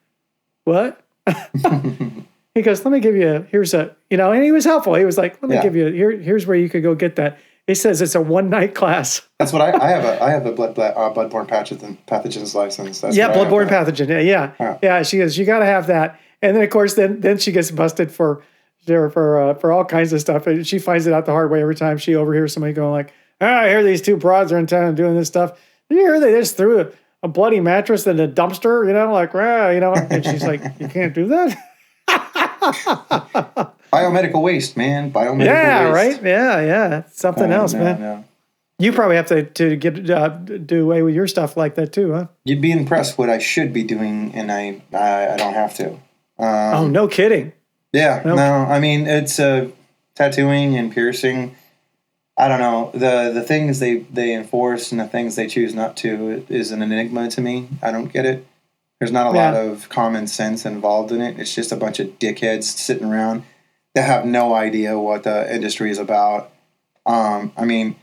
"What?" he goes, "Let me give you a, here's a you know," and he was helpful. He was like, "Let me Yeah. give you here here's where you could go get that." He says it's a one night class. That's what I, I have a I have a blood blood uh, bloodborne pathogen pathogens license. That's yeah, bloodborne pathogen. Yeah, yeah, Yeah. yeah. She goes, you got to have that. And then of course, then then she gets busted for for for, uh, for all kinds of stuff. And she finds it out the hard way every time she overhears somebody going like, "Ah, I hear these two broads are in town doing this stuff. Did you hear they just threw a, a bloody mattress in a dumpster? You know, like, ah, you know." And she's like, "You can't do that." Biomedical waste, man. Biomedical yeah, waste. right. Yeah, yeah. Something No, else, no, man. no. You probably have to to get uh, do away with your stuff like that too, huh? You'd be impressed what I should be doing, and I I, I don't have to. Um, oh, no kidding. Yeah, Nope. no, I mean it's uh, tattooing and piercing. I don't know the the things they they enforce and the things they choose not to is an enigma to me. I don't get it. There's not a lot of common sense involved in it. It's just a bunch of dickheads sitting around that have no idea what the industry is about. Um, I mean,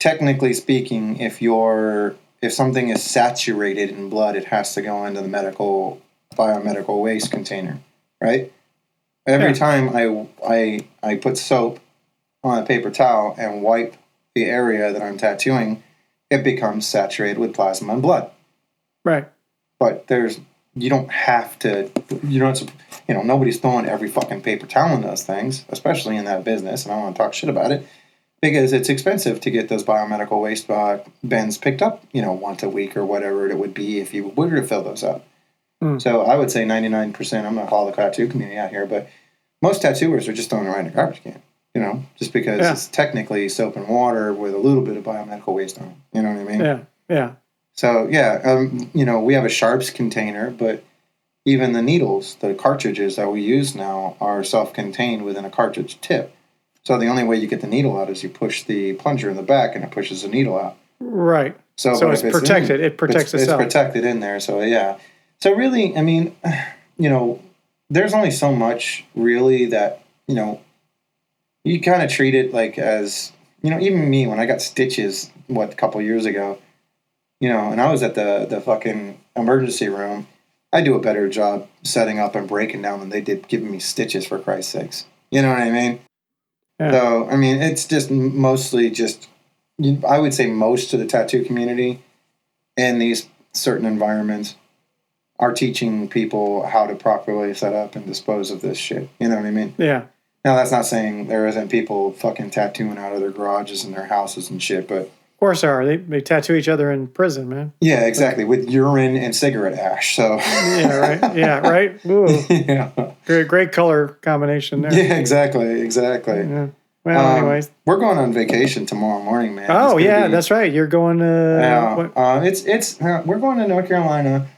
technically speaking, if you're if something is saturated in blood, it has to go into the medical biomedical waste container, right? Every Yeah. time I I I put soap on a paper towel and wipe the area that I'm tattooing, it becomes saturated with plasma and blood. Right. But there's you don't have to you don't you know nobody's throwing every fucking paper towel in those things, especially in that business. And I don't want to talk shit about it because it's expensive to get those biomedical waste uh, bins picked up. You know, once a week or whatever it would be if you were to fill those up. Hmm. So I would say 99%. I'm going to call the tattoo community out here, but most tattooers are just throwing it right in the garbage can. You know, just because Yeah. it's technically soap and water with a little bit of biomedical waste on it. You know what I mean? Yeah. Yeah. So yeah, um, you know, we have a sharps container, but even the needles, the cartridges that we use now are self-contained within a cartridge tip. So the only way you get the needle out is you push the plunger in the back, and it pushes the needle out. Right. So, So but it's if in- protected. It protects it's, itself. It's protected in there. So yeah. So really, I mean, you know, there's only so much really that you know. You kind of treat it like as you know, even me when I got stitches what a couple years ago, you know, and I was at the the fucking emergency room. I do a better job setting up and breaking down than they did giving me stitches for Christ's sakes. You know what I mean? Yeah. So I mean, it's just mostly just. I would say most of the tattoo community in these certain environments are teaching people how to properly set up and dispose of this shit. You know what I mean? Yeah. Now that's not saying there isn't people fucking tattooing out of their garages and their houses and shit, but course, are. They, they tattoo each other in prison, man. yeah, exactly with urine and cigarette ash. So Yeah. Right. Yeah. Right. Ooh, yeah, great, great color combination there. yeah, exactly, exactly. Yeah. Well, Um, anyways. we're going on vacation tomorrow morning, man. Oh yeah, be- that's right. You're going to. Yeah, what- uh, it's it's uh, we're going to North Carolina,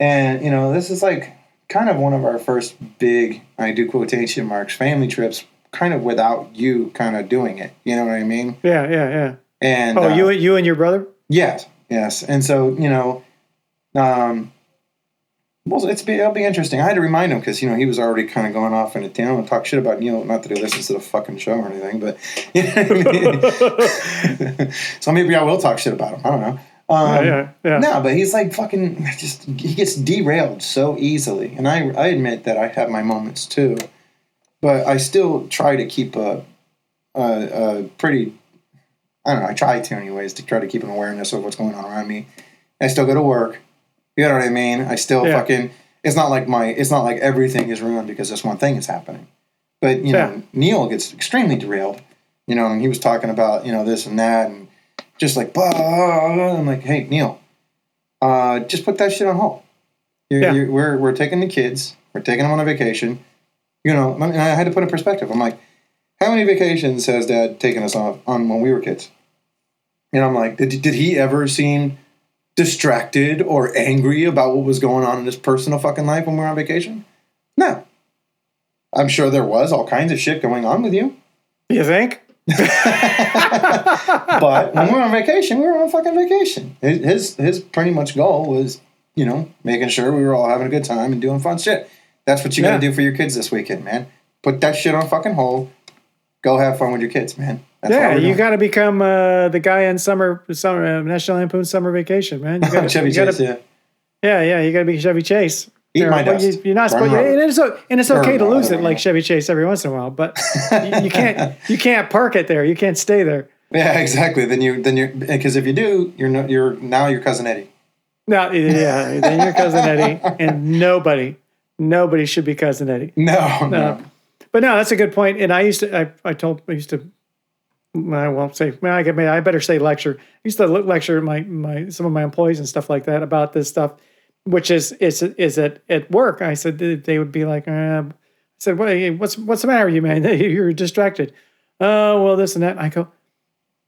and you know this is like kind of one of our first big I do quotation marks family trips, kind of without you kind of doing it. You know what I mean? yeah. Yeah. Yeah. And Oh, uh, you you and your brother. yes, yes, and so you know, um, well, it's be it'll be interesting. I had to remind him because you know he was already kind of going off into town and talk shit about Neil. Not that he listens to the fucking show or anything, but you know I mean? so maybe I will talk shit about him. I don't know. Um, yeah. Yeah. Yeah. no, but he's like fucking just he gets derailed so easily. And I I admit that I have my moments too. But I still try to keep a a, a pretty I don't know, I try to anyways to try to keep an awareness of what's going on around me. I still go to work. You know what I mean? I still Yeah. fucking it's not like my it's not like everything is ruined because this one thing is happening. But you know, Neil gets extremely derailed you know, and he was talking about you know this and that, and just like blah. I'm like, hey Neil, uh, just put that shit on hold. You're, Yeah. you're, we're we're taking the kids, we're taking them on a vacation. You know, and I had to put in perspective. I'm like, how many vacations has Dad taken us on on when we were kids? And I'm like, did did he ever seem distracted or angry about what was going on in his personal fucking life when we were on vacation? No. I'm sure there was all kinds of shit going on with you. You think? But when we were on vacation, we were on fucking vacation. His his, pretty much goal was, you know, making sure we were all having a good time and doing fun shit. That's what you Yeah. gotta do for your kids this weekend, man. Put that shit on fucking hold. Go have fun with your kids, man. That's yeah, you got to become uh, the guy in summer, summer uh, National Lampoon Summer Vacation, man. You gotta, Chevy you gotta- Chase, yeah. Yeah, yeah, you got to be Chevy Chase. Eat You're- my dust. You, are not supposed, and it's and it's okay to lose it like. Chevy Chase every once in a while, but you, you can't you can't park it there. You can't stay there. Yeah, exactly. Then you then you're because if you do, you're no, you're now your cousin Eddie. No, yeah, then you're cousin Eddie, and nobody, nobody should be cousin Eddie. No, no. No. But no, that's a good point. And I used to, I, I told, I used to, I won't say, well, I, get- I better say lecture. I used to lecture my, my, some of my employees and stuff like that about this stuff, which is, is, is at, at work. I said, they would be like, uh, I said, what, what's, what's the matter with you, man? You're distracted. Oh, well, this and that. I go,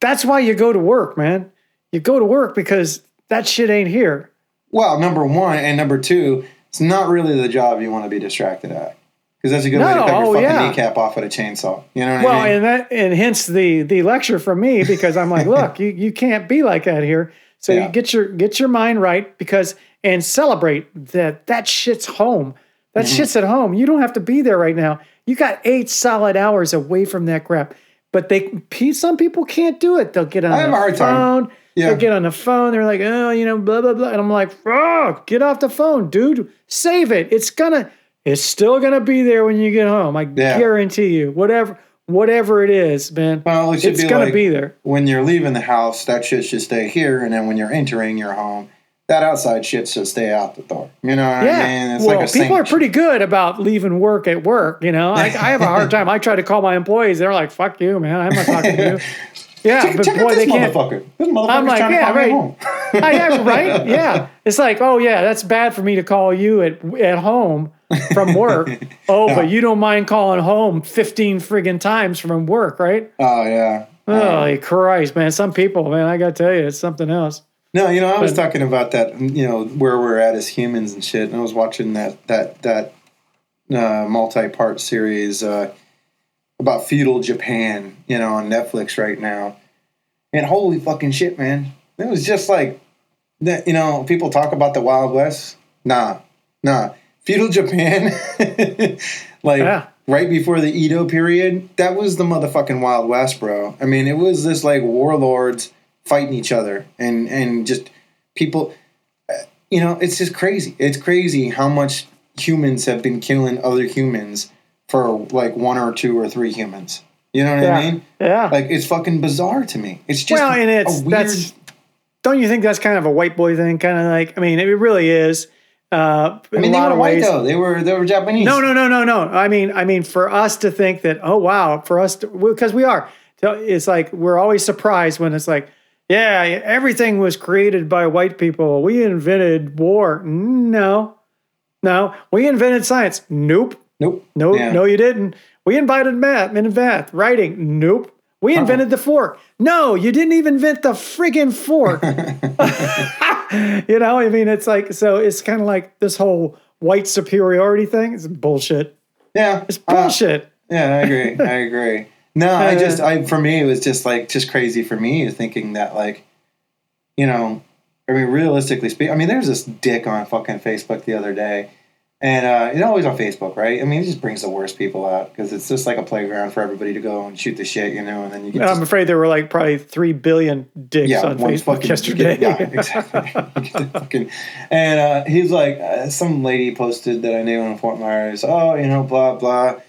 that's why you go to work, man. You go to work because that shit ain't here. Well, number one and number two, it's not really the job you want to be distracted at because that's a good way to No, cut your oh, fucking yeah. kneecap off with a chainsaw. You know what Well, I mean? Well, and that and hence the the lecture from me because I'm like, look, you, you can't be like that here. So Yeah. you get your get your mind right because and celebrate that that shit's home. That Mm-hmm. shit's at home. You don't have to be there right now. You got eight solid hours away from that crap. But they some people can't do it. They'll get on I the hard time. phone. Yeah. They'll get on the phone. They're like, oh, you know, blah blah blah. And I'm like, oh, get off the phone, dude. Save it. It's gonna. It's still gonna be there when you get home. I Yeah. guarantee you. Whatever, whatever it is, man. Well, it it's gonna like- be there. when you're leaving the house, that shit should stay here, and then when you're entering your home, that outside shit should stay out the door. You know what Yeah. I mean? It's well, like a people are pretty good about leaving work at work. You know, I, I have a hard time. I try to call my employees. They're like, "Fuck you, man. I'm not talking to you." Yeah, Check, but check boy, out they this can't. motherfucker. This motherfucker's I'm like, trying yeah, to call right. me home. I am right. Yeah, it's like, oh yeah, that's bad for me to call you at at home from work. Oh, Yeah. but you don't mind calling home 15 friggin' times from work, right? Oh yeah. Oh, Christ, man. Some people, man, I got to tell you, it's something else. No, you know, I was talking about that. You know, where we're at as humans and shit. And I was watching that that that uh, multi-part series uh, about feudal Japan. You know, on Netflix right now. And holy fucking shit, man! It was just like that. You know, people talk about the Wild West. Nah, nah. Feudal Japan, like Yeah. right before the Edo period, that was the motherfucking Wild West, bro. I mean, it was this like warlords fighting each other and and just people. uh, You know, it's just crazy. It's crazy how much humans have been killing other humans for like one or two or three humans. You know what Yeah. I mean? Yeah. Like it's fucking bizarre to me. It's just well, and it's a weird. that's. Don't you think that's kind of a white boy thing? Kind of like, I mean, it really is. Uh, I mean, a they lot were of white ways. though. They were they were Japanese. No, no, no, no, no. I mean, I mean, for us to think that, oh wow, for us, because we are, it's like we're always surprised when it's like, yeah, everything was created by white people. We invented war. No, no, we invented science. Nope, Nope. no, Yeah. no, you didn't. We invented math, invented math, writing. Nope. We invented the fork. No, you didn't even invent the friggin' fork. you know, I mean, it's like so. It's kind of like this whole white superiority thing. It's bullshit. Yeah. It's uh, bullshit. Yeah, I agree. I agree. No, I Uh, just I for me it was just like just crazy for me thinking that like, you know, I mean realistically speaking, I mean there's this dick on fucking Facebook the other day, and uh, it's always on Facebook, right? I mean it just brings the worst people out because it's just like a playground for everybody to go and shoot the shit, you know, and then you get I'm just, afraid there were like probably three billion dicks yeah, on Facebook fucking yesterday. Yeah, exactly. fucking, and uh, he's like, uh, some lady posted that I knew in Fort Myers. Oh, you know, blah blah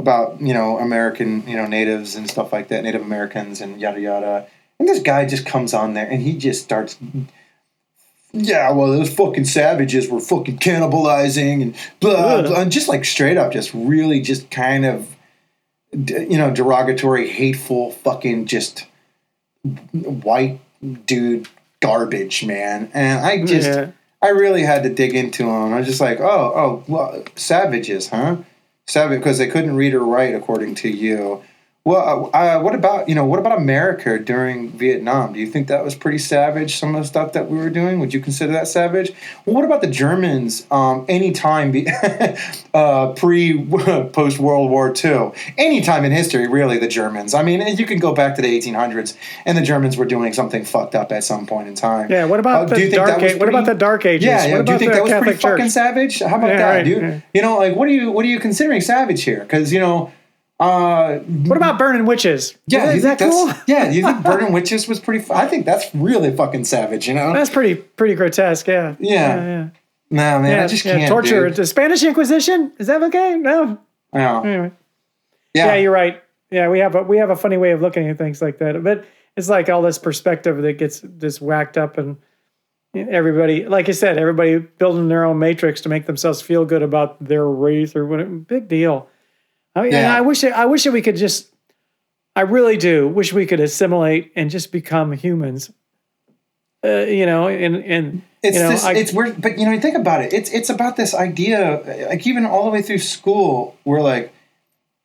about you know American, you know, natives and stuff like that, Native Americans and yada yada. And this guy just comes on there and he just starts. Yeah, well, those fucking savages were fucking cannibalizing and blah, blah, and just like straight up, just really, just kind of you know, derogatory, hateful, fucking just white dude garbage, man. And I just, Yeah. I really had to dig into them. I was just like, oh, oh, well, savages, huh? Savage because they couldn't read or write, according to you. Well, uh, uh, what about you know what about America during Vietnam? Do you think that was pretty savage? Some of the stuff that we were doing, would you consider that savage? Well, what about the Germans? Um, anytime be, uh, pre post World War II, anytime in history, really, the Germans. I mean, you can go back to the 1800s, and the Germans were doing something fucked up at some point in time. Yeah. What about Uh, do you the think that dark? was Age? What about the dark ages? yeah, yeah. What Do you about think that was Catholic pretty fucking savage? How about Yeah, that, right, dude? yeah. You know, like, what are you what are you considering savage here? Because you know, uh, What about burning witches? yeah, is, you that cool? yeah, you think burning witches was pretty? fu- I think that's really fucking savage. You know? That's pretty pretty grotesque. Yeah. Yeah. Yeah. yeah. no, man, Yeah, I just can't. torture. dude. The Spanish Inquisition is that okay? No. Yeah. Anyway. Yeah. Yeah, you're right. Yeah, we have a we have a funny way of looking at things like that. But it's like all this perspective that gets just whacked up, and everybody, like you said, everybody building their own matrix to make themselves feel good about their race or whatever. Big deal. I mean, Yeah. I wish I wish that we could just. I really do wish we could assimilate and just become humans. Uh, you know, and and It's you know, this. I- it's weird, but you know, you think about it. It's it's about this idea. Like even all the way through school, we're like,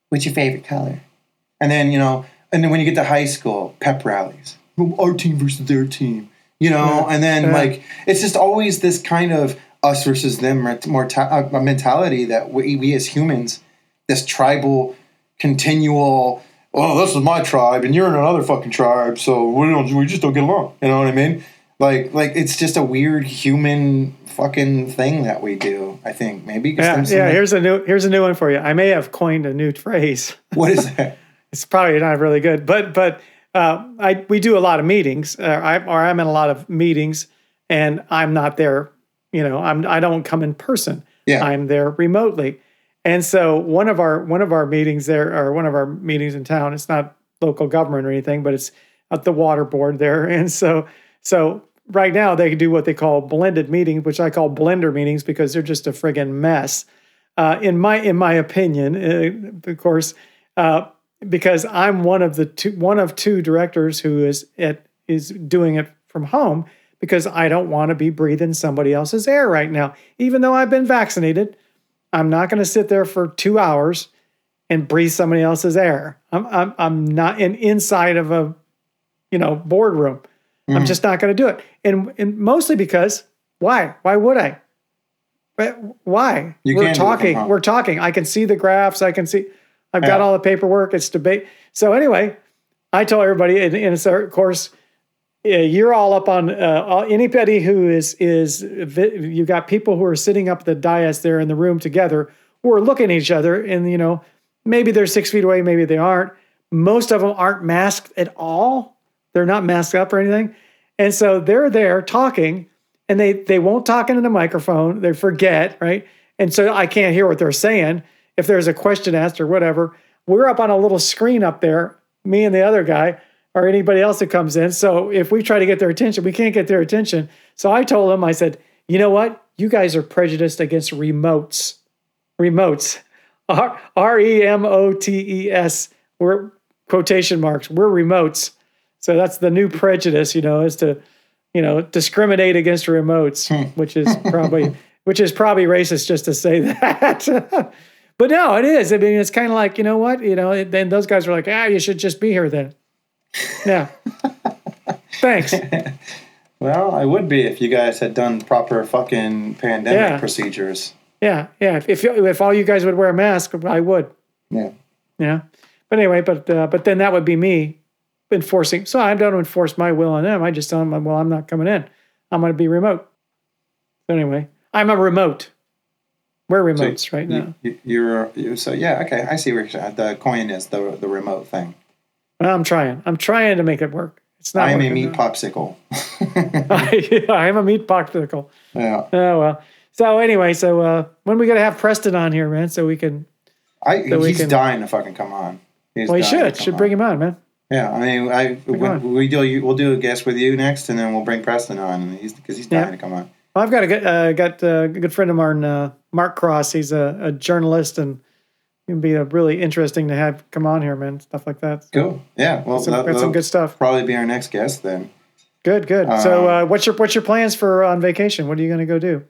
"What's your favorite color?" And then you know, and then when you get to high school, pep rallies, our team versus their team. You know, and then Yeah. like it's just always this kind of us versus them morta- uh, mentality that we, we as humans, this tribal, continual. Oh, this is my tribe, and you're in another fucking tribe, so we don't. We just don't get along. You know what I mean? Like, like it's just a weird human fucking thing that we do. I think maybe yeah, yeah. Here's a new here's a new one for you. I may have coined a new phrase. what is that? it's probably not really good, but but uh, I we do a lot of meetings, uh, I, or I'm in a lot of meetings, and I'm not there. You know, I'm I don't come in person. Yeah. I'm there remotely, and so one of our one of our meetings there, or one of our meetings in town. It's not local government or anything, but it's at the water board there, and so so right now they do what they call blended meetings, which I call blender meetings because they're just a friggin' mess. Uh, in my in my opinion, uh, of course, uh, because I'm one of the two one of two directors who is at is doing it from home because I don't want to be breathing somebody else's air right now. Even though I've been vaccinated, I'm not going to sit there for two hours and breathe somebody else's air. I'm I'm I'm not in inside of a you know boardroom. I'm mm. just not going to do it, and and mostly because why? Why would I? But Why? You we're can do it from talking. Uh-huh. We're talking. I can see the graphs. I can see. I've got all the paperwork. It's debate. So anyway, I tell everybody, and, and so of course, uh, you're all up on uh, anybody who is is you got people who are sitting up the dais there in the room together who are looking at each other, and you know maybe they're six feet away, maybe they aren't. Most of them aren't masked at all. They're not masked up or anything, and so they're there talking, and they they won't talk into the microphone. They forget, right? And so I can't hear what they're saying. If there's a question asked or whatever, we're up on a little screen up there, me and the other guy, or anybody else that comes in. So if we try to get their attention, we can't get their attention. So I told them, I said, you know what? You guys are prejudiced against remotes. Remotes. R E M O T E S. We're quotation marks. We're remotes. So that's the new prejudice, you know, is to, you know, discriminate against remotes, which is probably which is probably racist just to say that. but no, it is. I mean, it's kind of like, you know what? You know, then those guys are like, ah, you should just be here then. Yeah. Thanks. Well, I would be if you guys had done proper fucking pandemic Yeah. procedures. Yeah, yeah. If if, if all you guys would wear a mask, I would. Yeah. Yeah. But anyway, but uh, but then that would be me enforcing. So I don't enforce my will on them. I just tell them, well, I'm not coming in. I'm going to be remote. So anyway, I'm a remote. We're So remotes right you, now. you, you're so yeah. Okay, I see where the coin is the the remote thing. I'm trying. I'm trying to make it work. It's not. I am a meat popsicle. I am a meat popsicle. yeah, Oh well. So anyway, so uh, when we gonna have Preston on here, man, so we can. I So we he's can- dying to fucking come on. He's Well, to should should on. bring him on, man. Yeah, I mean, I when, we do we'll do a guest with you next, and then we'll bring Preston on, and he's because he's dying Yeah. to come on. Well, I've got a good, uh, got uh, a good friend of mine, uh, Mark Cross. He's a, a journalist and it'd be a really interesting to have come on here, man. Stuff like that. Cool. Yeah. Well, Some, that, that's some good stuff. probably be our next guest then. Good, good. so, Um, uh, what's your what's your plans for on vacation? What are you going to go do?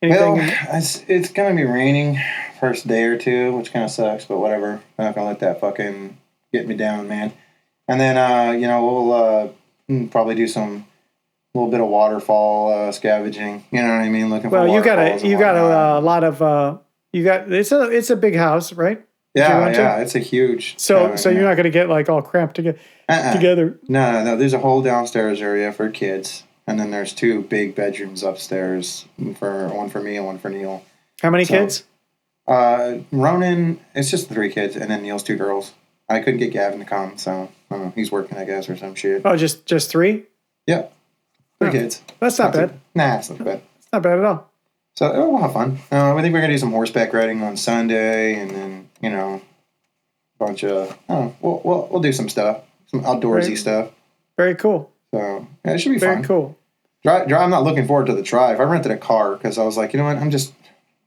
Anything? Well, it's, it's gonna be raining first day or two, which kind of sucks, but whatever. I'm not gonna let that fucking get me down, man. And then, uh, you know, we'll uh, mm, probably do some little bit of waterfall uh, scavenging. You know what I mean? Looking well, for you got a you got a, uh, lot of uh, you got it's a it's a big house, right? you yeah, to? yeah. It's a huge. So cabin, so you're yeah. not going to get like all cramped together Uh-uh. together. No, no, no. There's a whole downstairs area for kids, and then there's two big bedrooms upstairs for one for me and one for Neil. How many So- kids? Uh, Ronan, it's just the three kids, and then Neil's two girls. I couldn't get Gavin to come, so I don't know. He's working, I guess, or some shit. Oh, just just three. Yeah, three Oh. kids. That's not bad. too- Nah, it's not bad. It's not bad at all. So oh, we'll have fun. Uh, I think we're gonna do some horseback riding on Sunday, and then you know, a bunch of. I we'll, we'll we'll do some stuff, some outdoorsy Right. stuff. Very cool. So yeah, it should be fun. Very fun. cool. Drive, drive, I'm not looking forward to the drive. I rented a car because I was like, you know what? I'm just,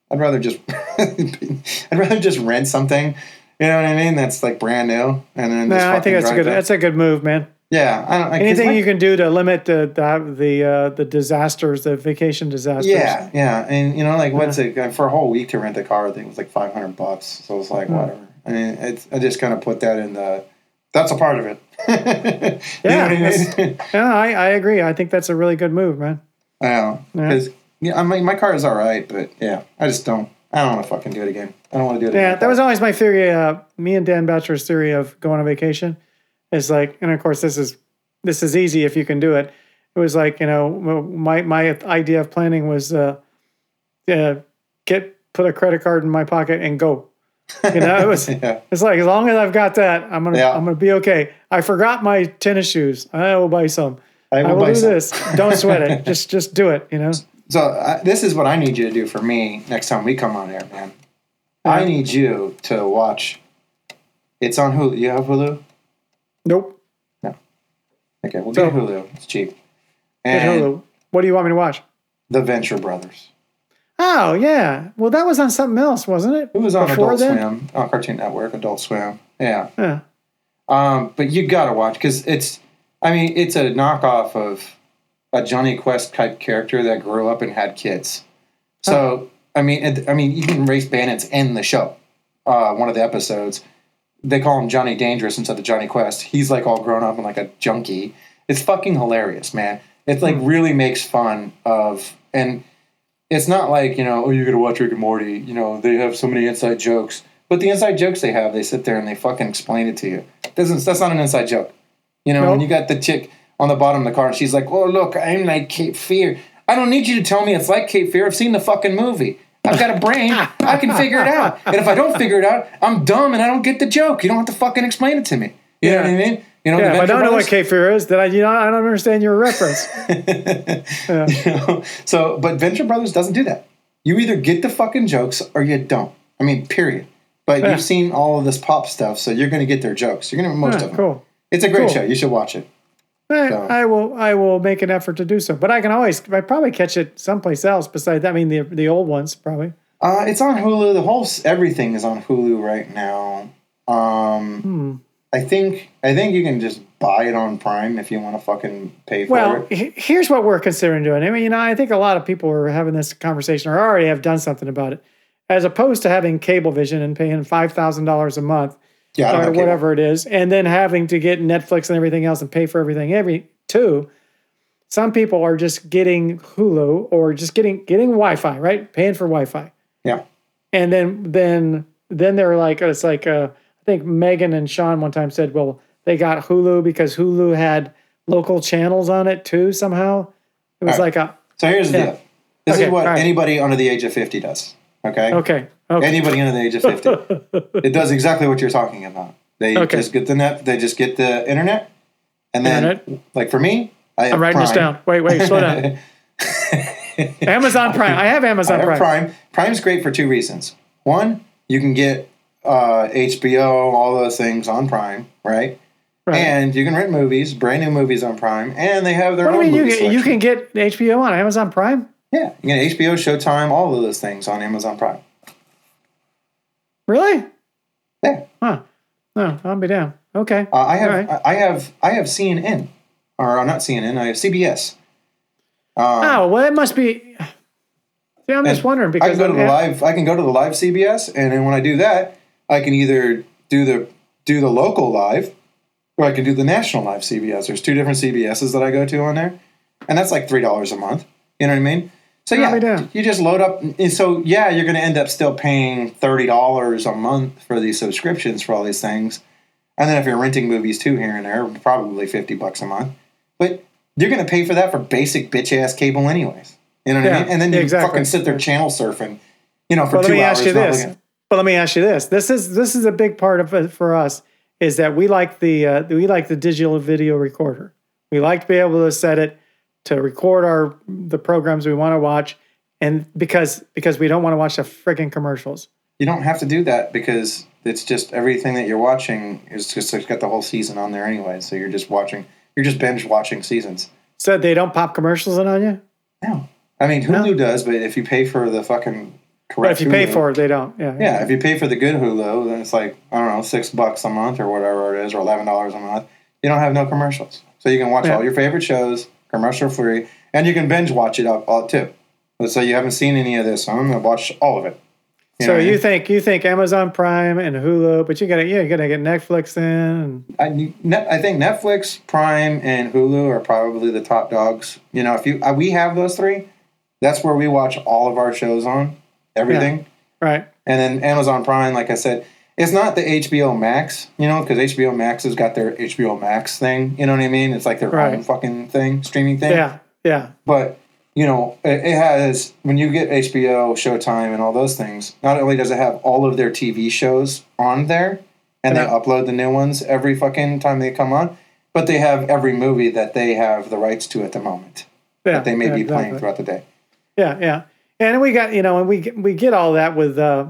I'd rather just, I'd rather just rent something. You know what I mean? That's like brand new, and then No, I think that's a good back. that's a good move, man. Yeah. I don't. Like, Anything my- you can do to limit the the the, uh, the disasters, the vacation disasters. Yeah, yeah, and you know, like what's it uh, for a whole week to rent a car? I think it was like five hundred bucks. So it's like Hmm. whatever. I mean, it's I just kind of put that in the. That's a part of it. You Yeah, I mean? Yeah, I, I agree. I think that's a really good move, man. I know Yeah. because yeah, I mean, my car is all right, but yeah, I just don't. I don't want to fucking do it again. I don't want to do it. Yeah, again. that was always my theory. Uh, me and Dan Bachelor's theory of going on vacation is like, and of course, this is this is easy if you can do it. It was like, you know, my my idea of planning was uh, uh, get put a credit card in my pocket and go. You know, it was yeah. it's like as long as I've got that, I'm gonna Yeah. I'm gonna be okay. I forgot my tennis shoes. I will buy some. I I will will buy do some. this. Don't sweat it. Just just do it. You know. So uh, this is what I need you to do for me next time we come on air, man. I need you to watch. It's on Hulu. You have Hulu? Nope. No. Okay, we'll So- get Hulu. It's cheap. And Hulu. What do you want me to watch? the Venture Brothers. Oh yeah. Well, that was on something else, wasn't it? It was on Before Adult then? Swim, on Cartoon Network, Adult Swim. Yeah. Yeah. Um, but you gotta watch because it's. I mean, it's a knockoff of a Jonny Quest type character that grew up and had kids. So I mean, I mean, even Race Bandits in the show, uh, one of the episodes, they call him Johnny Dangerous instead of Jonny Quest. He's like all grown up and like a junkie. It's fucking hilarious, man. It like hmm. really makes fun of and it's not like you know oh you're gonna watch Rick and Morty. You know they have so many inside jokes, but the inside jokes they have, they sit there and they fucking explain it to you. Doesn't that's not an inside joke. You know when you got the chick on the bottom of the car and she's like, oh look, I'm like Cape Fear. I don't need you to tell me it's like Cape Fear. I've seen the fucking movie. I've got a brain. I can figure it out. And if I don't figure it out, I'm dumb and I don't get the joke. You don't have to fucking explain it to me. You know what I mean? You know, Yeah, if I don't know what? Cape Fear is, then I you know I don't understand your reference. Yeah. You know? So, but Venture Brothers doesn't do that. You either get the fucking jokes or you don't. I mean, period. But Yeah. you've seen all of this pop stuff, so you're going to get their jokes. You're going to most Yeah, of them. cool. It's a great Cool. show. You should watch it. I, So- I will I will make an effort to do so, but I can always I probably catch it someplace else besides. I mean the the old ones probably. Uh, it's on Hulu. The whole everything is on Hulu right now. Um, Hmm. I think I think you can just buy it on Prime if you want to fucking pay for Well, it. he- here's what we're considering doing. I mean, you know, I think a lot of people are having this conversation or already have done something about it, as opposed to having cable vision and paying five thousand dollars a month Yeah, or cable. whatever it is, and then having to get Netflix and everything else and pay for everything every two. Some people are just getting Hulu or just getting getting Wi-Fi, right? Paying for Wi-Fi, Yeah, and then then then they're like, it's like uh, I think Megan and Sean one time said, well, they got Hulu because Hulu had local channels on it too somehow. It was right. like a So here's the deal. This Okay, is what right. anybody under the age of 50 does. Okay? okay, okay, Anybody under the age of 50. it does exactly what you're talking about. They Okay. just get the net, they just get the internet. And then, Internet. like for me, I have I'm writing this down. Wait, wait, slow down. Amazon Prime. I have I Amazon have Prime. Prime. Prime's great for two reasons. One, you can get uh, HBO, all those things on Prime, right? Right. And you can rent movies, brand new movies on Prime, and they have their what own you movie can, you can get HBO on Amazon Prime? Yeah, you can get HBO, Showtime, all of those things on Amazon Prime. Really? Yeah. Huh. No, I'll be down. Okay. Uh, I have right. I have I have CNN or uh, not CNN. I have CBS. Um, Oh well, it must be. See, I'm just wondering I because can go to the live. I can go to the live CBS, and then when I do that, I can either do the do the local live, or I can do the national live CBS. There's two different CBSs that I go to on there, and that's like three dollars a month. You know what I mean? So yeah, you just load up. and So yeah, you're going to end up still paying thirty dollars a month for these subscriptions for all these things, and then if you're renting movies too here and there, probably fifty bucks a month. But you're going to pay for that for basic bitch ass cable anyways. You know what Yeah, I mean? And then you exactly. fucking sit there channel surfing, you know, for let two me hours. ask you this. looking- But let me ask you this. This is this is a big part of it for us is that we like the uh, we like the digital video recorder. We like to be able to set it to record our the programs we want to watch, and because because we don't want to watch the freaking commercials. You don't have to do that because it's just everything that you're watching is just it's got the whole season on there anyway. So you're just watching, you're just binge watching seasons. So they don't pop commercials in on you. No, I mean Hulu does, but if you pay for the fucking correct, But if you pay Hulu- for it, they don't. Yeah. yeah, if you pay for the good Hulu, then it's like I don't know, six bucks a month or whatever it is, or eleven dollars a month. You don't have no commercials, so you can watch Yeah. all your favorite shows commercial free, and you can binge watch it all, all too. say you haven't seen any of this, so I'm gonna watch all of it. You So I you mean? think you think Amazon Prime and Hulu, but you gotta yeah, you gotta get Netflix in. And, I, Net- I think Netflix, Prime, and Hulu are probably the top dogs. You know, if you uh, we have those three, that's where we watch all of our shows on everything. right. And then Amazon Prime, like I said, it's not the HBO Max, you know, because HBO Max has got their HBO Max thing. You know what I mean? It's like their Right. own fucking thing, streaming thing. Yeah. Yeah. But you know, it, it has when you get HBO, Showtime, and all those things. Not only does it have all of their TV shows on there, and they upload the new ones every fucking time they come on, but they have every movie that they have the rights to at the moment Yeah. that they may yeah, be exactly. playing throughout the day. Yeah, yeah, and we got you know, and we we get all that with uh,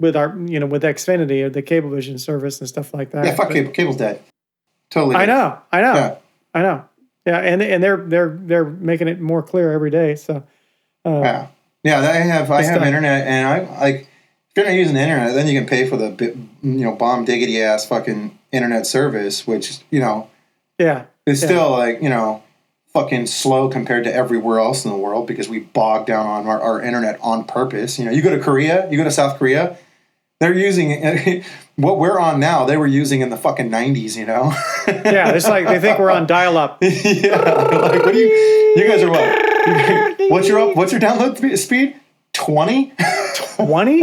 with our you know with Xfinity or the Cablevision service and stuff like that. Yeah, fuck But- cable. Cable's dead. Totally. I know, I know, Yeah. I know. Yeah, and and they're they're they're making it more clear every day. So uh, Yeah, yeah. I have I have done. internet, and I like if you're not using the internet, then you can pay for the you know bomb diggity ass fucking internet service, which you know yeah, It's Yeah. still like you know fucking slow compared to everywhere else in the world because we bog down on our, our internet on purpose. You know, you go to Korea, you go to South Korea, they're using what we're on now. They were using in the fucking nineties. You know. yeah. It's like they think we're on dial up. yeah. Like, what do you? You guys are what? What's your up? What's your download speed? Twenty. Twenty?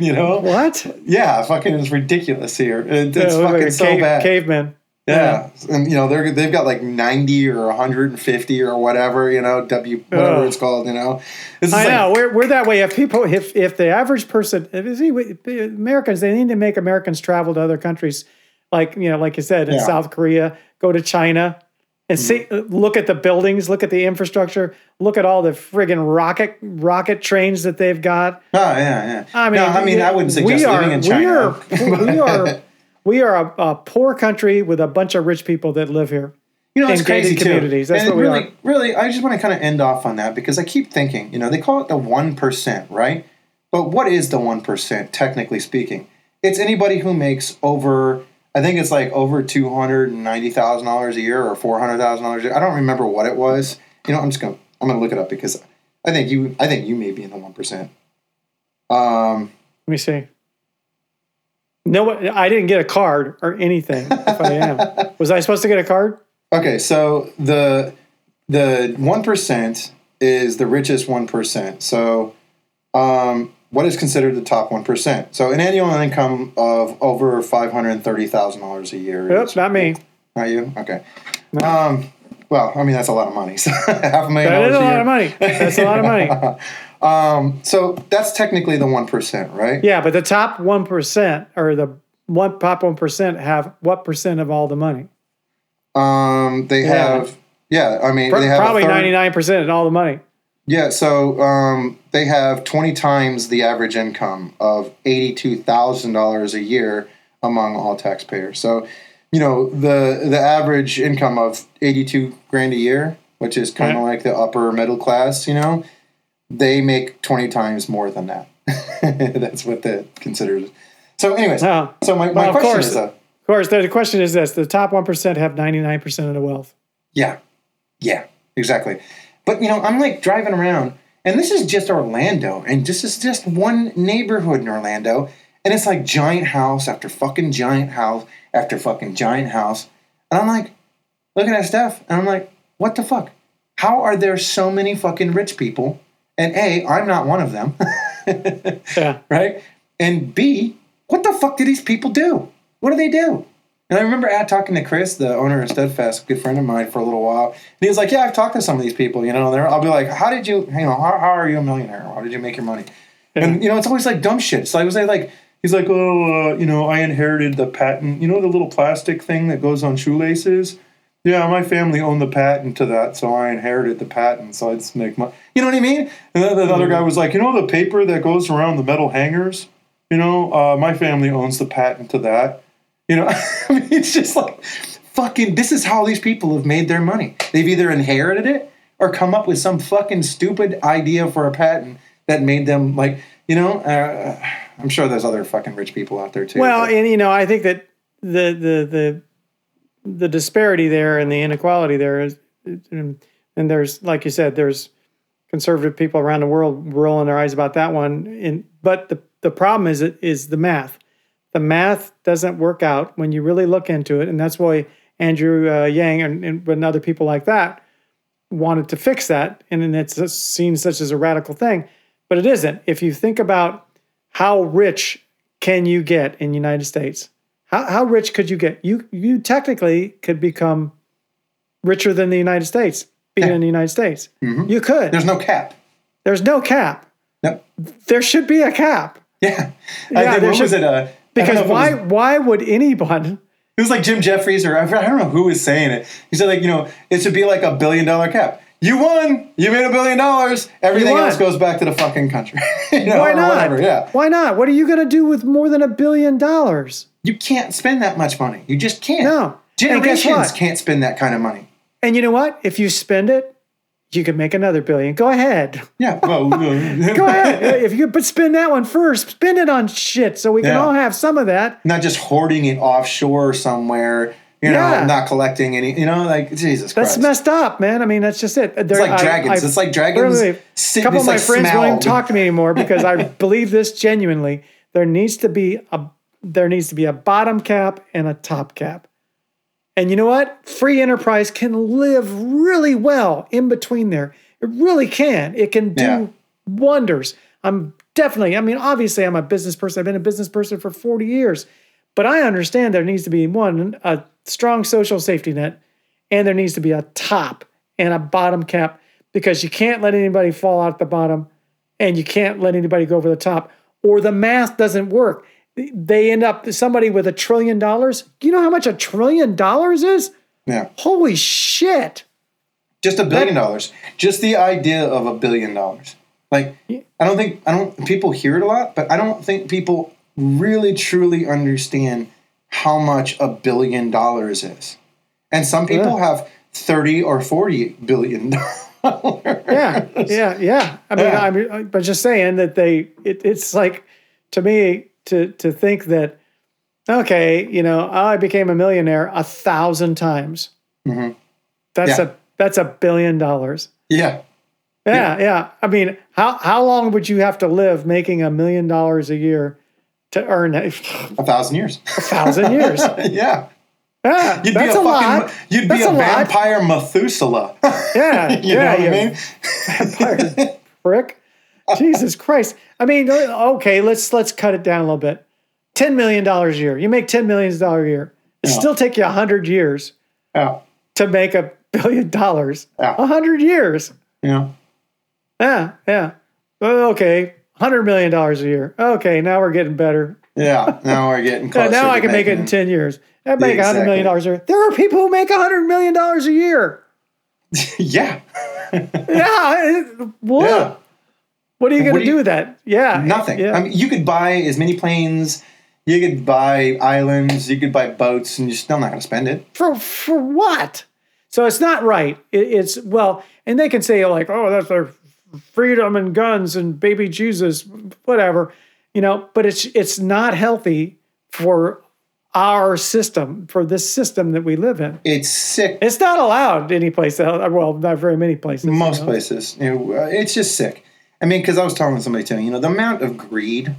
you know? What? Yeah, fucking it's ridiculous here. It- it's Yeah, fucking like so cave- bad. Caveman. Yeah. and you know they're they've got like ninety or one hundred and fifty or whatever. You know, W whatever Oh. it's called. You know, I like- know we're, we're that way. If people, if if the average person, if, see, Americans, they need to make Americans travel to other countries, like you know, like you said, in Yeah. Mm-hmm. South Korea, go to China, and see, look at the buildings, look at the infrastructure, look at all the friggin' rocket rocket trains that they've got. Oh yeah, yeah. I mean, no, I mean, I wouldn't suggest we are, living in We China. are, we are, we are a, a poor country with a bunch of rich people that live here. You know, it's crazy too. communities. That's and what we really, are. really, I just want to kind of end off on that because I keep thinking, you know, they call it the one percent, right? But what is the one percent, technically speaking? It's anybody who makes over, I think it's like over two hundred and ninety thousand dollars a year or four hundred thousand dollars a year. I don't remember what it was. You know, I'm just gonna, I'm gonna look it up because I think you, I think you may be in the one percent. Um, Let me see. No, I didn't get a card or anything. If I am, was I supposed to get a card? Okay, so the the one percent is the richest one percent. So, um, what is considered the top one percent? So, an annual income of over five hundred thirty thousand dollars a year. Oops, is- not me. Not you. Okay. Um, well, I mean that's a lot of money. So half a million That dollars is a a lot of money. That's a lot of money. Um, so that's technically the one percent, right? Yeah, but the top one percent or the one top one percent have what percent of all the money? Um, they Yeah. have. Yeah, I mean Pro- they have Probably ninety nine percent of all the money. Yeah, so um, they have 20 times the average income of $82,000 a year among all taxpayers. So, you know, the the average income of 82 grand a year, which is kind of Yeah. like the upper middle class, you know, they make 20 times more than that. That's what that considers. So, anyways, Oh. so my, my Well, question course. is, uh, Of course, the the question is this: the top one percent have ninety nine percent of the wealth. Yeah. Yeah, exactly. But you know, I'm like driving around and this is just Orlando and this is just one neighborhood in Orlando and it's like giant house after fucking giant house after fucking giant house. And I'm like looking at stuff and I'm like, what the fuck? How are there so many fucking rich people? And A, I'm not one of them. Yeah. right? And B, what the fuck do these people do? What do they do? And I remember at talking to Chris, the owner of Steadfast, a good friend of mine, for a little while. And he was like, "Yeah, I've talked to some of these people. You know, they're, I'll be like, how did you, you know, how, how are you a millionaire? How did you make your money? And you know, it's always like dumb shit. So I was like, he's like, oh, uh, you know, I inherited the patent. You know, the little plastic thing that goes on shoelaces. Yeah, my family owned the patent to that, so I inherited the patent. So I just make money. You know what I mean? And then the other guy was like, you know, the paper that goes around the metal hangers. You know, uh, my family owns the patent to that. You know, I mean, it's just like fucking. This is how these people have made their money. They've either inherited it or come up with some fucking stupid idea for a patent that made them like. You know, uh, I'm sure there's other fucking rich people out there too. Well, but- and you know, I think that the the the the disparity there and the inequality there is, and, and there's like you said, there's conservative people around the world rolling their eyes about that one. And but the the problem is it is the math. The math doesn't work out when you really look into it, and that's why Andrew uh, Yang and, and and other people like that wanted to fix that, and then it's seen such as a radical thing, but it isn't. If you think about how rich can you get in the United States? How, how rich could you get? You you technically could become richer than the United States, being Yeah. in the United States. Mhm. You could. there's no cap. There's no cap. No. There should be a cap Yeah. Yeah, I there should- it? Uh, don't know because why was- why would anyone? It was like Jim Jeffries, or I don't know who was saying it. He said, like, you know, it should be like a billion dollar cap. You won. You made a billion dollars. Everything else goes back to the fucking country. you know, Why not? Whatever. Yeah. Why not? What are you going to do with more than a billion dollars? You can't spend that much money. You just can't. No. Generations can't spend that kind of money. And you know what? If you spend it, you can make another billion. Go ahead. Yeah. Well, uh, Go ahead. if you but spend that one first, spend it on shit so we can Yeah. all have some of that. Not just hoarding it offshore somewhere. You know, Yeah. not collecting any. You know, like Jesus Christ. That's Christ. messed up, man. I mean, that's just it. it's like dragons. it's like dragons. A couple of my like friends won't even talk to me anymore because I believe this genuinely. There needs to be a there needs to be a bottom cap and a top cap. And you know what? Free enterprise can live really well in between there. It really can. It can do Yeah. wonders. I'm definitely, I mean, obviously, I'm a business person. I've been a business person for 40 years, but I understand there needs to be one, a strong social safety net, and there needs to be a top and a bottom cap because you can't let anybody fall out the bottom and you can't let anybody go over the top or the math doesn't work. They end up somebody with a trillion dollars. You know how much a trillion dollars is? Yeah. Holy shit. Just a billion dollars. Just the idea of a billion dollars. Like I don't think I don't people hear it a lot, but I don't think people really truly understand how much a billion dollars is. And some people have 30 or 40 billion dollars. yeah, yeah, yeah. I mean, Yeah. I mean, uh, but just saying that they, it, it's like to me to to think that, okay, you know, I became a millionaire a thousand times. Mhm. That's Yeah. a that's a billion dollars. Yeah. Yeah, yeah. I mean, how how long would you have to live making a million dollars a year to earn a A thousand years. A thousand years? yeah. Yeah, You'd that's be a, a, fucking lot. you'd be That's a, a lot. vampire Methuselah. Yeah, you yeah, know what. I mean? Vampire prick. Jesus Christ. I mean, okay, let's let's cut it down a little bit. Ten million dollars a year. You make ten million dollars a year. It Yeah. still take you a hundred years yeah. to make a billion dollars. Yeah. A hundred years. Yeah. Yeah, yeah. Okay, hundred million dollars a year. Okay, now we're getting better. Yeah. Now we're getting closer. now I can make it in ten years. I make a hundred Exactly. million dollars a year. There are people who make a hundred million dollars a year. yeah. Yeah. What? Yeah. What are you going do to you- do with that? Yeah. Nothing. Yeah. I mean, you could buy as many planes, you could buy islands, you could buy boats, and you're still not going to spend it. for for what? So it's not right. It, it's well, and they can say like, oh, that's their freedom and guns and baby Jesus, whatever. you know, but it's it's not healthy for our system, for this system that we live in. It's sick. It's not allowed any place else. Well, not very many places. Most you know? places, you know, it's just sick. I mean, because I was talking to somebody too. You know, the amount of greed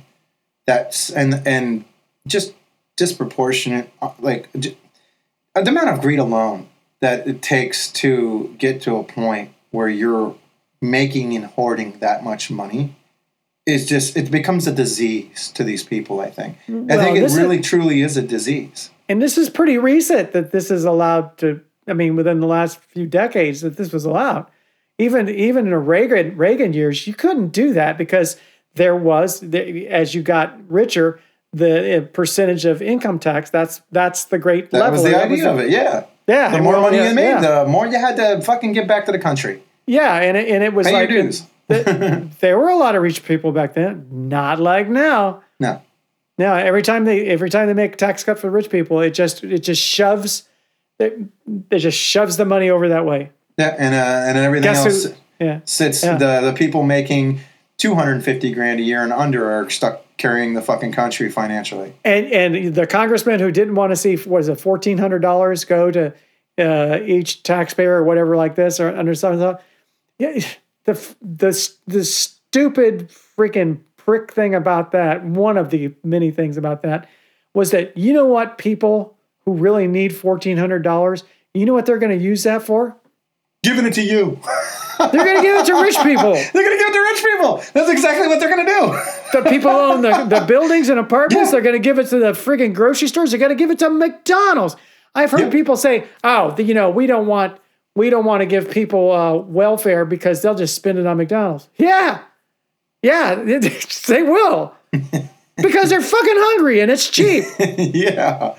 that's and and just disproportionate, uh, like uh, the amount of greed alone that it takes to get to a point where you're making and hoarding that much money is just it becomes a disease to these people. I think. I Well, think it this is- really truly is a disease. And this is pretty recent that this is allowed to. I mean, within the last few decades that this was allowed. Even even in the Reagan Reagan years, you couldn't do that because there was the, as you got richer, the uh, percentage of income tax. That's that's the great That level. was the That idea of it. Yeah. Yeah, The more well, money yeah, you made, yeah. the more you had to fucking give back to the country. Yeah, and it, and it was Pay your like dues. th- there were a lot of rich people back then. Not like now. No. Now every time they every time they make a tax cut for rich people, it just it just shoves it, it just shoves the money over that way. Yeah, and uh, and everything Guess else who? Yeah, sits Yeah. the the people making two hundred and fifty grand a year and under are stuck carrying the fucking country financially. and and the congressman who didn't want to see was it fourteen hundred dollars go to uh, each taxpayer or whatever like this or under some of yeah the the the stupid freaking prick thing about that one of the many things about that was that you know what people who really need fourteen hundred dollars you know what they're going to use that for Giving it to you. they're going to give it to rich people They're gonna give it to rich people. That's exactly what they're gonna do. the people own the, the buildings and apartments, Yeah. they're going to give it to the friggin' grocery stores. They're going to give it to McDonald's. I've heard Yeah. people say, "Oh, the, you know, we don't want we don't want to give people uh, welfare because they'll just spend it on McDonald's." Yeah, yeah, they will because they're fucking hungry and it's cheap. yeah. Yeah,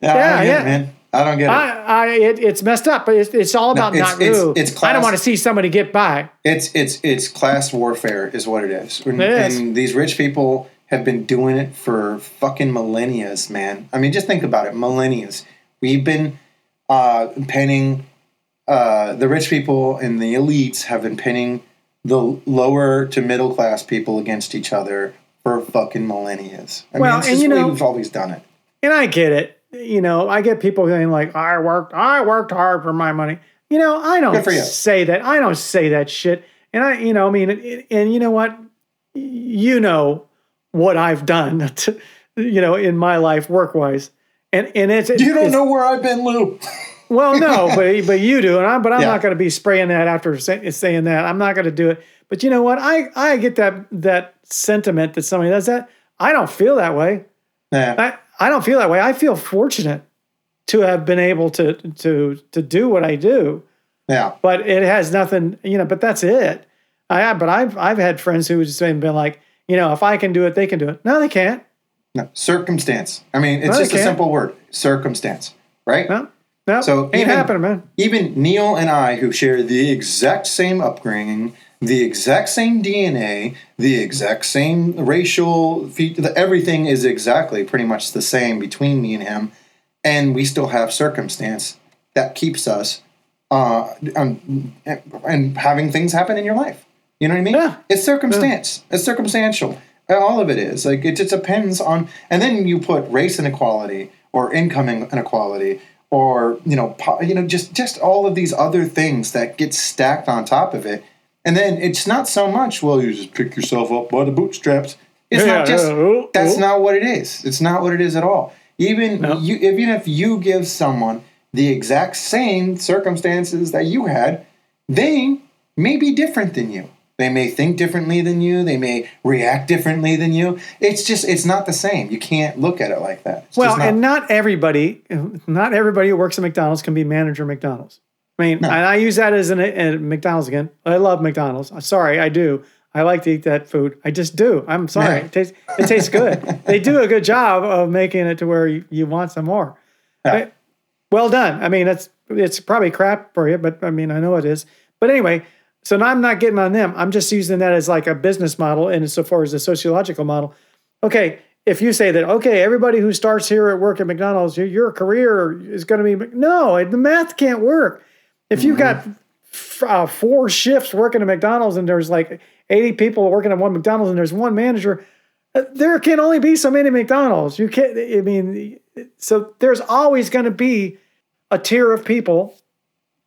Yeah, yeah. it, man. I don't get it. I, I, it, it's messed up, but it's, it's all about it's- not it's- it's I don't class- want to see somebody get by. It's it's it's class warfare is what it is. And, It is. and these rich people have been doing it for fucking millennia, man. I mean, just think about it, millennia. We've been uh, pinning uh, the rich people and the elites have been pinning the lower to middle class people against each other for fucking millennia. I Well, mean, it's and just you know- we've always done it. and I get it. You know, I get people saying like, "I worked, I worked hard for my money." You know, I don't Good for you. say that. I don't say that shit. And I, you know, I mean, and, and you know what? You know what I've done, to, you know, in my life work wise, and and it's You don't it's- know where I've been, Lou. well, no, but but you do, and I'm but I'm Yeah. not going to be spraying that after say, saying that. I'm not going to do it. But you know what? I I get that that sentiment that somebody does that. I don't feel that way. Yeah. I, I don't feel that way. I feel fortunate to have been able to to to do what I do, Yeah. but it has nothing, you know. But that's it. I but I've I've had friends who just been like, you know, if I can do it, they can do it. No, they can't. No. Circumstance. I mean, it's No, just a simple word. Circumstance. Right? No, no, So ain't even- happening, man. even Neil and I, who share the exact same upbringing, the exact same DNA, the exact same racial, fe- the, everything is exactly pretty much the same between me and him, and we still have circumstance that keeps us uh, um, and having things happen in your life. You know what I mean? Yeah. It's circumstance. It's circumstantial. All of it is like it just depends on, and then you put race inequality or income inequality or you know po- you know just just all of these other things that get stacked on top of it, and then it's not so much well you just pick yourself up by the bootstraps. It's Yeah, not just yeah, that's not what it is. It's not what it is at all. Even No. you, even if you give someone the exact same circumstances that you had, they may be different than you. They may think differently than you. They may react differently than you. It's just it's not the same. You can't look at it like that. It's Well, not. and not everybody, not everybody who works at McDonald's can be manager McDonald's. I mean, and I use that as an at McDonald's again. I love McDonald's. I'm sorry, I do. I like to eat that food. I just do. I'm sorry. Yeah. It tastes it tastes good. they do a good job of making it to where you, you want some more. Yeah. I- well done. I mean, it's it's probably crap for you, but I mean, I know it is. But anyway, so now I'm not getting on them. I'm just using that as like a business model, and so far as a sociological model. Okay, if you say that, okay, everybody who starts here at work at McDonald's, your, your career is going to be no, the math can't work. If you've got f- uh, four shifts working at McDonald's and there's like 80 people working at one McDonald's and there's one manager, Uh, There can only be so many McDonald's. You can't. I mean, so there's always going to be a tier of people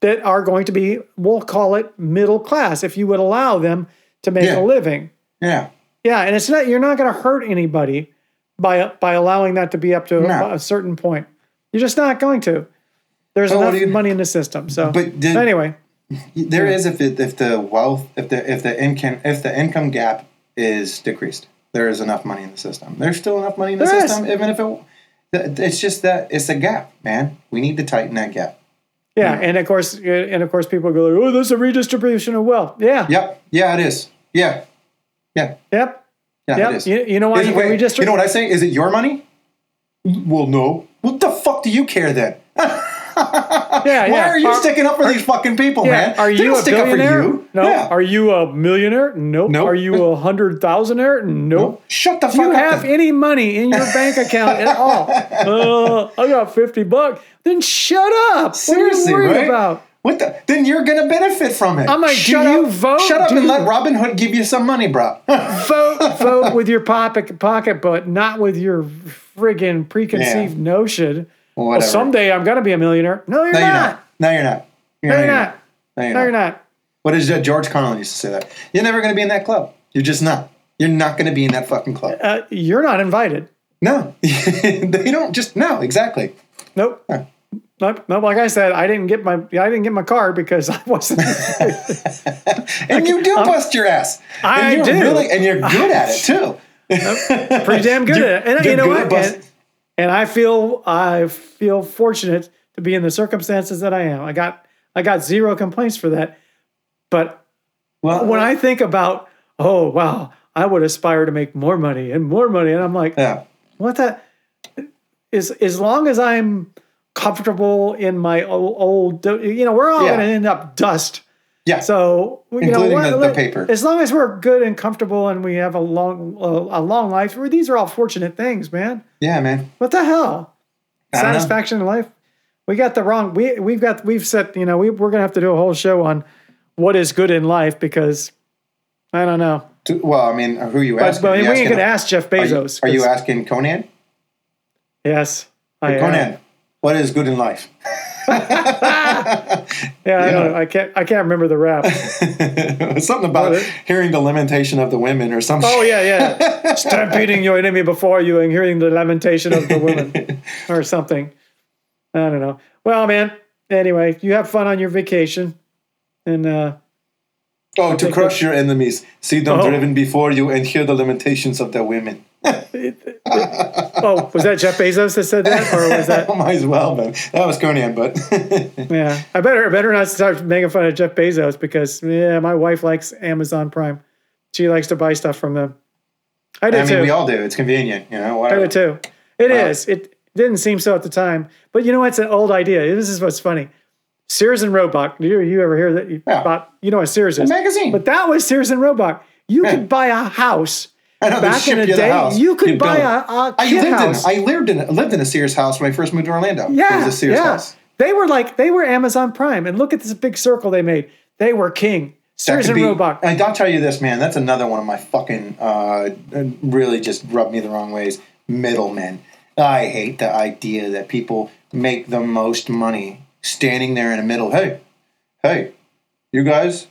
that are going to be, we'll call it middle class, if you would allow them to make Yeah. a living. Yeah. Yeah, and it's not you're not going to hurt anybody by by allowing that to be up to No. a, a certain point. You're just not going to. There's Well, what enough you- money in the system. So, But did- anyway, There is if it, if the wealth if the if the income if the income gap is decreased, there is enough money in the system. There's still enough money in the There is. system, even if it. It's just that it's a gap, man. We need to tighten that gap. yeah, and of course, uh, and of course, people go, like, "Oh, this is a redistribution of wealth." Yeah, Yep. Yeah, it is. Yeah. Yeah. yep, Yeah, yep. it is. You, you know why Is you wait, redistribute? you know what I say? Is it your money? Well, no. What the fuck do you care then? yeah, Why are you sticking up for these fucking people, Yeah, man? are They you don't a stick billionaire? up for you? No. Yeah. Are you a millionaire? Nope. Nope. Are you a hundred thousandaire? Nope. Shut the fuck Do you up. You have then. any money in your bank account at all? Uh, I got fifty bucks. Then shut up. Seriously, what are you worried right? about? What the? Then you're gonna benefit from it. I'm like, do shut you up, vote? Shut up Do and let Robin Hood give you some money, bro. vote vote with your pocket pocket, but not with your friggin' preconceived notion. Well, Whatever. someday I'm gonna be a millionaire. No, you're no, you're not. not. No, you're not. No, you're not. No, you're No, you're not. not. What is that? George Carlin used to say that. You're never gonna be in that club. You're just not. You're not gonna be in that fucking club. Uh, you're not invited. No, they don't. Just no. Exactly. Nope. Huh. Nope. Nope. Like I said, I didn't get my I didn't get my card because I wasn't. And you do bust your ass. I and you're do. Really, and you're good at it too. pretty damn good at it. And You're you know good what? at bust- And, and I feel I feel fortunate to be in the circumstances that I am. I got I got zero complaints for that. But Well, when I think about, oh wow, I would aspire to make more money and more money, and I'm like, yeah, what the is as long as I'm comfortable in my old, old you know, we're all Yeah. going to end up dust. Yeah. So you Including know, the- what- the paper. As long as we're good and comfortable, and we have a long, a long life, these are all fortunate things, man. yeah, man. What the hell? Know. Satisfaction in life. We got the wrong. We we've got we've set. You know, we we're gonna have to do a whole show on what is good in life because I don't know. To- Well, I mean, who are you But, asking? but we you ain't asking- gonna ask Jeff Are you, Bezos. are you asking Conan? Yes. I am. What is good in life? Yeah, I, don't. I can't. I can't remember the rap. something about hearing the lamentation of the women or something. Oh yeah, yeah. Stampeding your enemy before you and hearing the lamentation of the women or something. I don't know. Well, man. Anyway, you have fun on your vacation, and uh, Oh, to crush your enemies, see them Oh. driven before you, and hear the lamentations of the women. oh, was that Jeff Bezos that said that, or was that? Might as well, man. That was Conan, but Yeah, I better I better not start making fun of Jeff Bezos because yeah, my wife likes Amazon Prime. She likes to buy stuff from them. I do I mean, too. we all do. It's convenient, you know. I do too. It Wow. is. It didn't seem so at the time, but you know what's an old idea. This is what's funny. Sears and Roebuck. You you ever hear that you Yeah. about? You know what Sears is? A magazine. But that was Sears and Roebuck. You Yeah. could buy a house I know, they back in the day. house. You could You buy a, a I lived house. in I lived in lived in a Sears house when I first moved to Orlando. yeah, it was a Sears yeah. house. They were like they were Amazon Prime, and look at this big circle they made. They were king. Sears and be- Roebuck. And I'll tell you this, man. That's another one of my fucking uh, really just rubbed me the wrong ways. Middlemen. I hate the idea that people make the most money standing there in the middle. Hey, hey, you guys,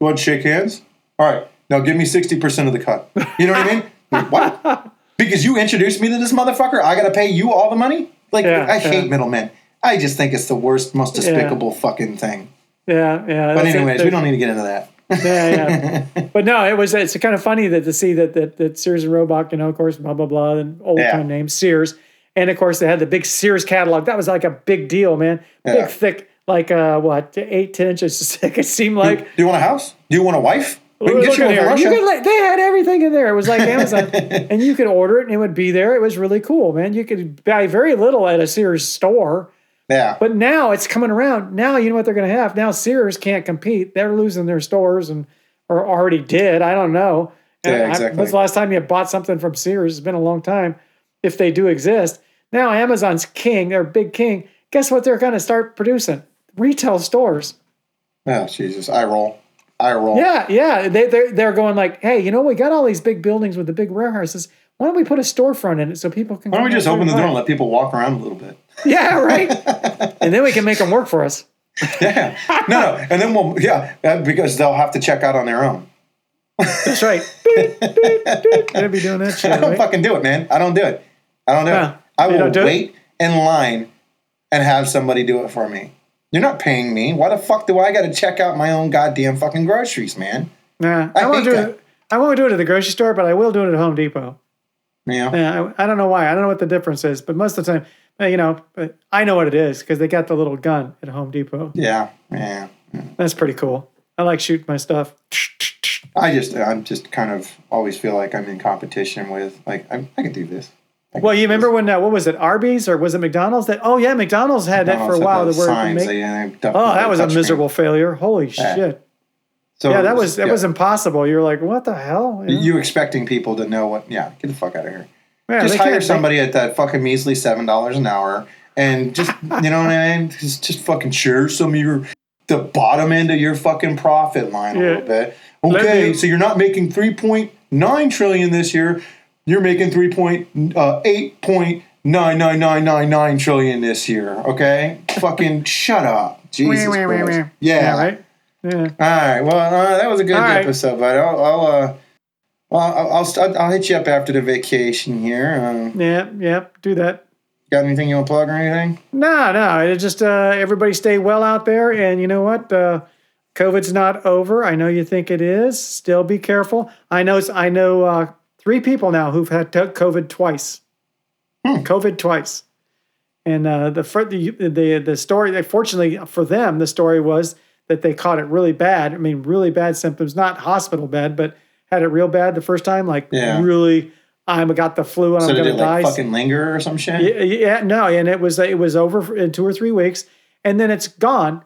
go ahead and shake hands. All right, now give me sixty percent of the cut. You know what I mean? Like, what? Because you introduced me to this motherfucker, I got to pay you all the money. Like Yeah, I hate yeah. middlemen. I just think it's the worst, most despicable fucking thing. Yeah, yeah. But anyways, we don't need to get into that. yeah, yeah. but no, it was it's kind of funny that to see that that, that Sears and Roebuck, you know, of course, blah blah blah, and old Yeah. time name Sears, and of course they had the big Sears catalog. That was like a big deal, man. Yeah. Big, thick, like uh, what, eight, ten inches thick. It seemed like. Do you want a house? Do you want a wife? We can get you at one from here. You could, like, they had everything in there. It was like Amazon, and you could order it, and it would be there. It was really cool, man. You could buy very little at a Sears store. yeah. But now it's coming around. Now you know what they're going to have. Now Sears can't compete. They're losing their stores and or already did. I don't know. And Yeah, I- exactly. when's the last time you bought something from Sears? It's been a long time. If they do exist, now Amazon's king. They're big king. Guess what? They're going to start producing retail stores. oh, Jesus. I roll. I roll. Yeah, yeah. They they're, they're going like, hey, you know, we got all these big buildings with the big warehouses. Why don't we put a storefront in it so people can? Why don't we just open the door and let people walk around a little bit? Yeah, right. and then we can make them work for us. Yeah. No, no. And then we'll, yeah, uh, because they'll have to check out on their own. That's right. Beep, beep, beep. They'll be doing that shit. I don't Right? fucking do it, man. I don't do it. I don't do Yeah. it. I will do it? wait in line and have somebody do it for me. You're not paying me. Why the fuck do I got to check out my own goddamn fucking groceries, man? Nah, I I, won't do that. it. I won't do it at the grocery store, but I will do it at Home Depot. Know? Yeah, I, I don't know why. I don't know what the difference is, but most of the time, uh, you know, I know what it is because they got the little gun at Home Depot. Yeah, yeah. That's pretty cool. I like shooting my stuff. I just, I'm just kind of always feel like I'm in competition with, like, I, I can do this. Can Well, you remember when uh, what was it, Arby's or was it McDonald's? That oh yeah, McDonald's had that for a while. The word make- they oh, that was a miserable failure. Holy Yeah. shit! So Yeah, that was that yeah. was impossible. You're like, what the hell? You know? you expecting people to know what? Yeah, get the fuck out of here. Yeah, just hire somebody at that fucking measly seven dollars an hour, and just you know what I mean. Just just fucking share some of your the bottom end of your fucking profit line a little bit. Okay, me- so you're not making three point nine trillion this year. You're making three point uh, eight point nine nine nine nine nine trillion this year. Okay, fucking shut up, Jesus Wah, wah, wah, Christ. wah. Yeah, yeah, right. Yeah. all right. Well, uh, that was a good All right. episode, but I'll, I'll uh, well, I'll, I'll st- I'll hit you up after the vacation here. Um, Yeah, yeah, do that. got anything you want to plug or anything? No, no, it just uh, everybody stay well out there, and you know what? Uh, COVID's not over. I know you think it is. Still be careful. I know. I know uh, three people now who've had COVID twice. Hmm. COVID twice, and uh, the, the the the story. Fortunately for them, the story was that they caught it really bad. I mean, really bad symptoms, not hospital bad, but had it real bad the first time. Like Yeah. really, I'm got the flu and So I'm gonna it die. like fucking linger or some shit? Yeah, yeah, no, and it was it was over for- in two or three weeks, and then it's gone.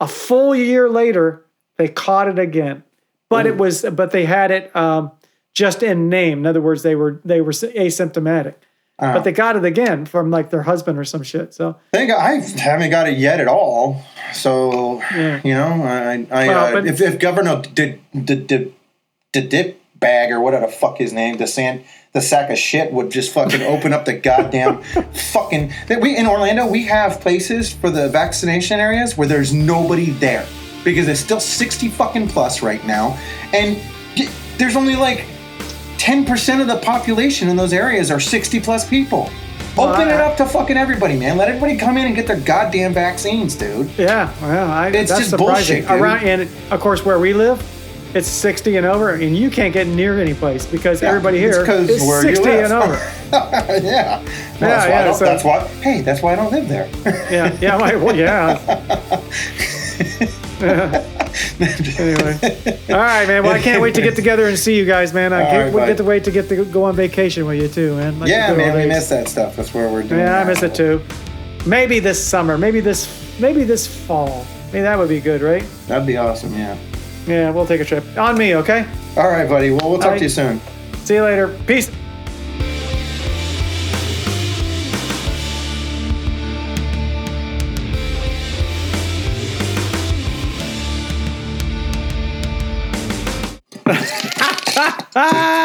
A full year later, they caught it again, but it was but they had it um, just in name. In other words, they were they were asymptomatic, Uh, but they got it again from like their husband or some shit. So Thank God, I haven't got it yet at all. So Yeah. you know, I, I Well, uh, if, if Governor did did did did dip bag or whatever the fuck his name, the sand, the sack of shit would just fucking open up the goddamn fucking. That we in Orlando we have places for the vaccination areas where there's nobody there because it's still sixty fucking plus right now, and there's only like. 10% of the population in those areas are 60 plus people. Well, Open it up to fucking everybody, man. Let everybody come in and get their goddamn vaccines, dude. yeah, well, I, It's that's just surprising. bullshit, dude. Around and of course where we live. It's 60 and over, and you can't get near any place because everybody it's here is where you 60 and over. yeah. Well, Yeah, that's, why yeah, so- that's why. Hey, that's why I don't live there. Yeah, yeah, well, well, yeah. anyway, all right, man. Well, I can't wait to get together and see you guys, man. I can't right, get to wait to get to go on vacation with you too, man. Like yeah, man, we miss that stuff. That's where we're doing. Yeah, I miss it too. Maybe this summer, maybe this, maybe this fall. I mean, that would be good, right? That'd be awesome. Yeah. Yeah, we'll take a trip on me. Okay. All right, buddy. Well, we'll talk right. to you soon. See you later. Peace. Bye.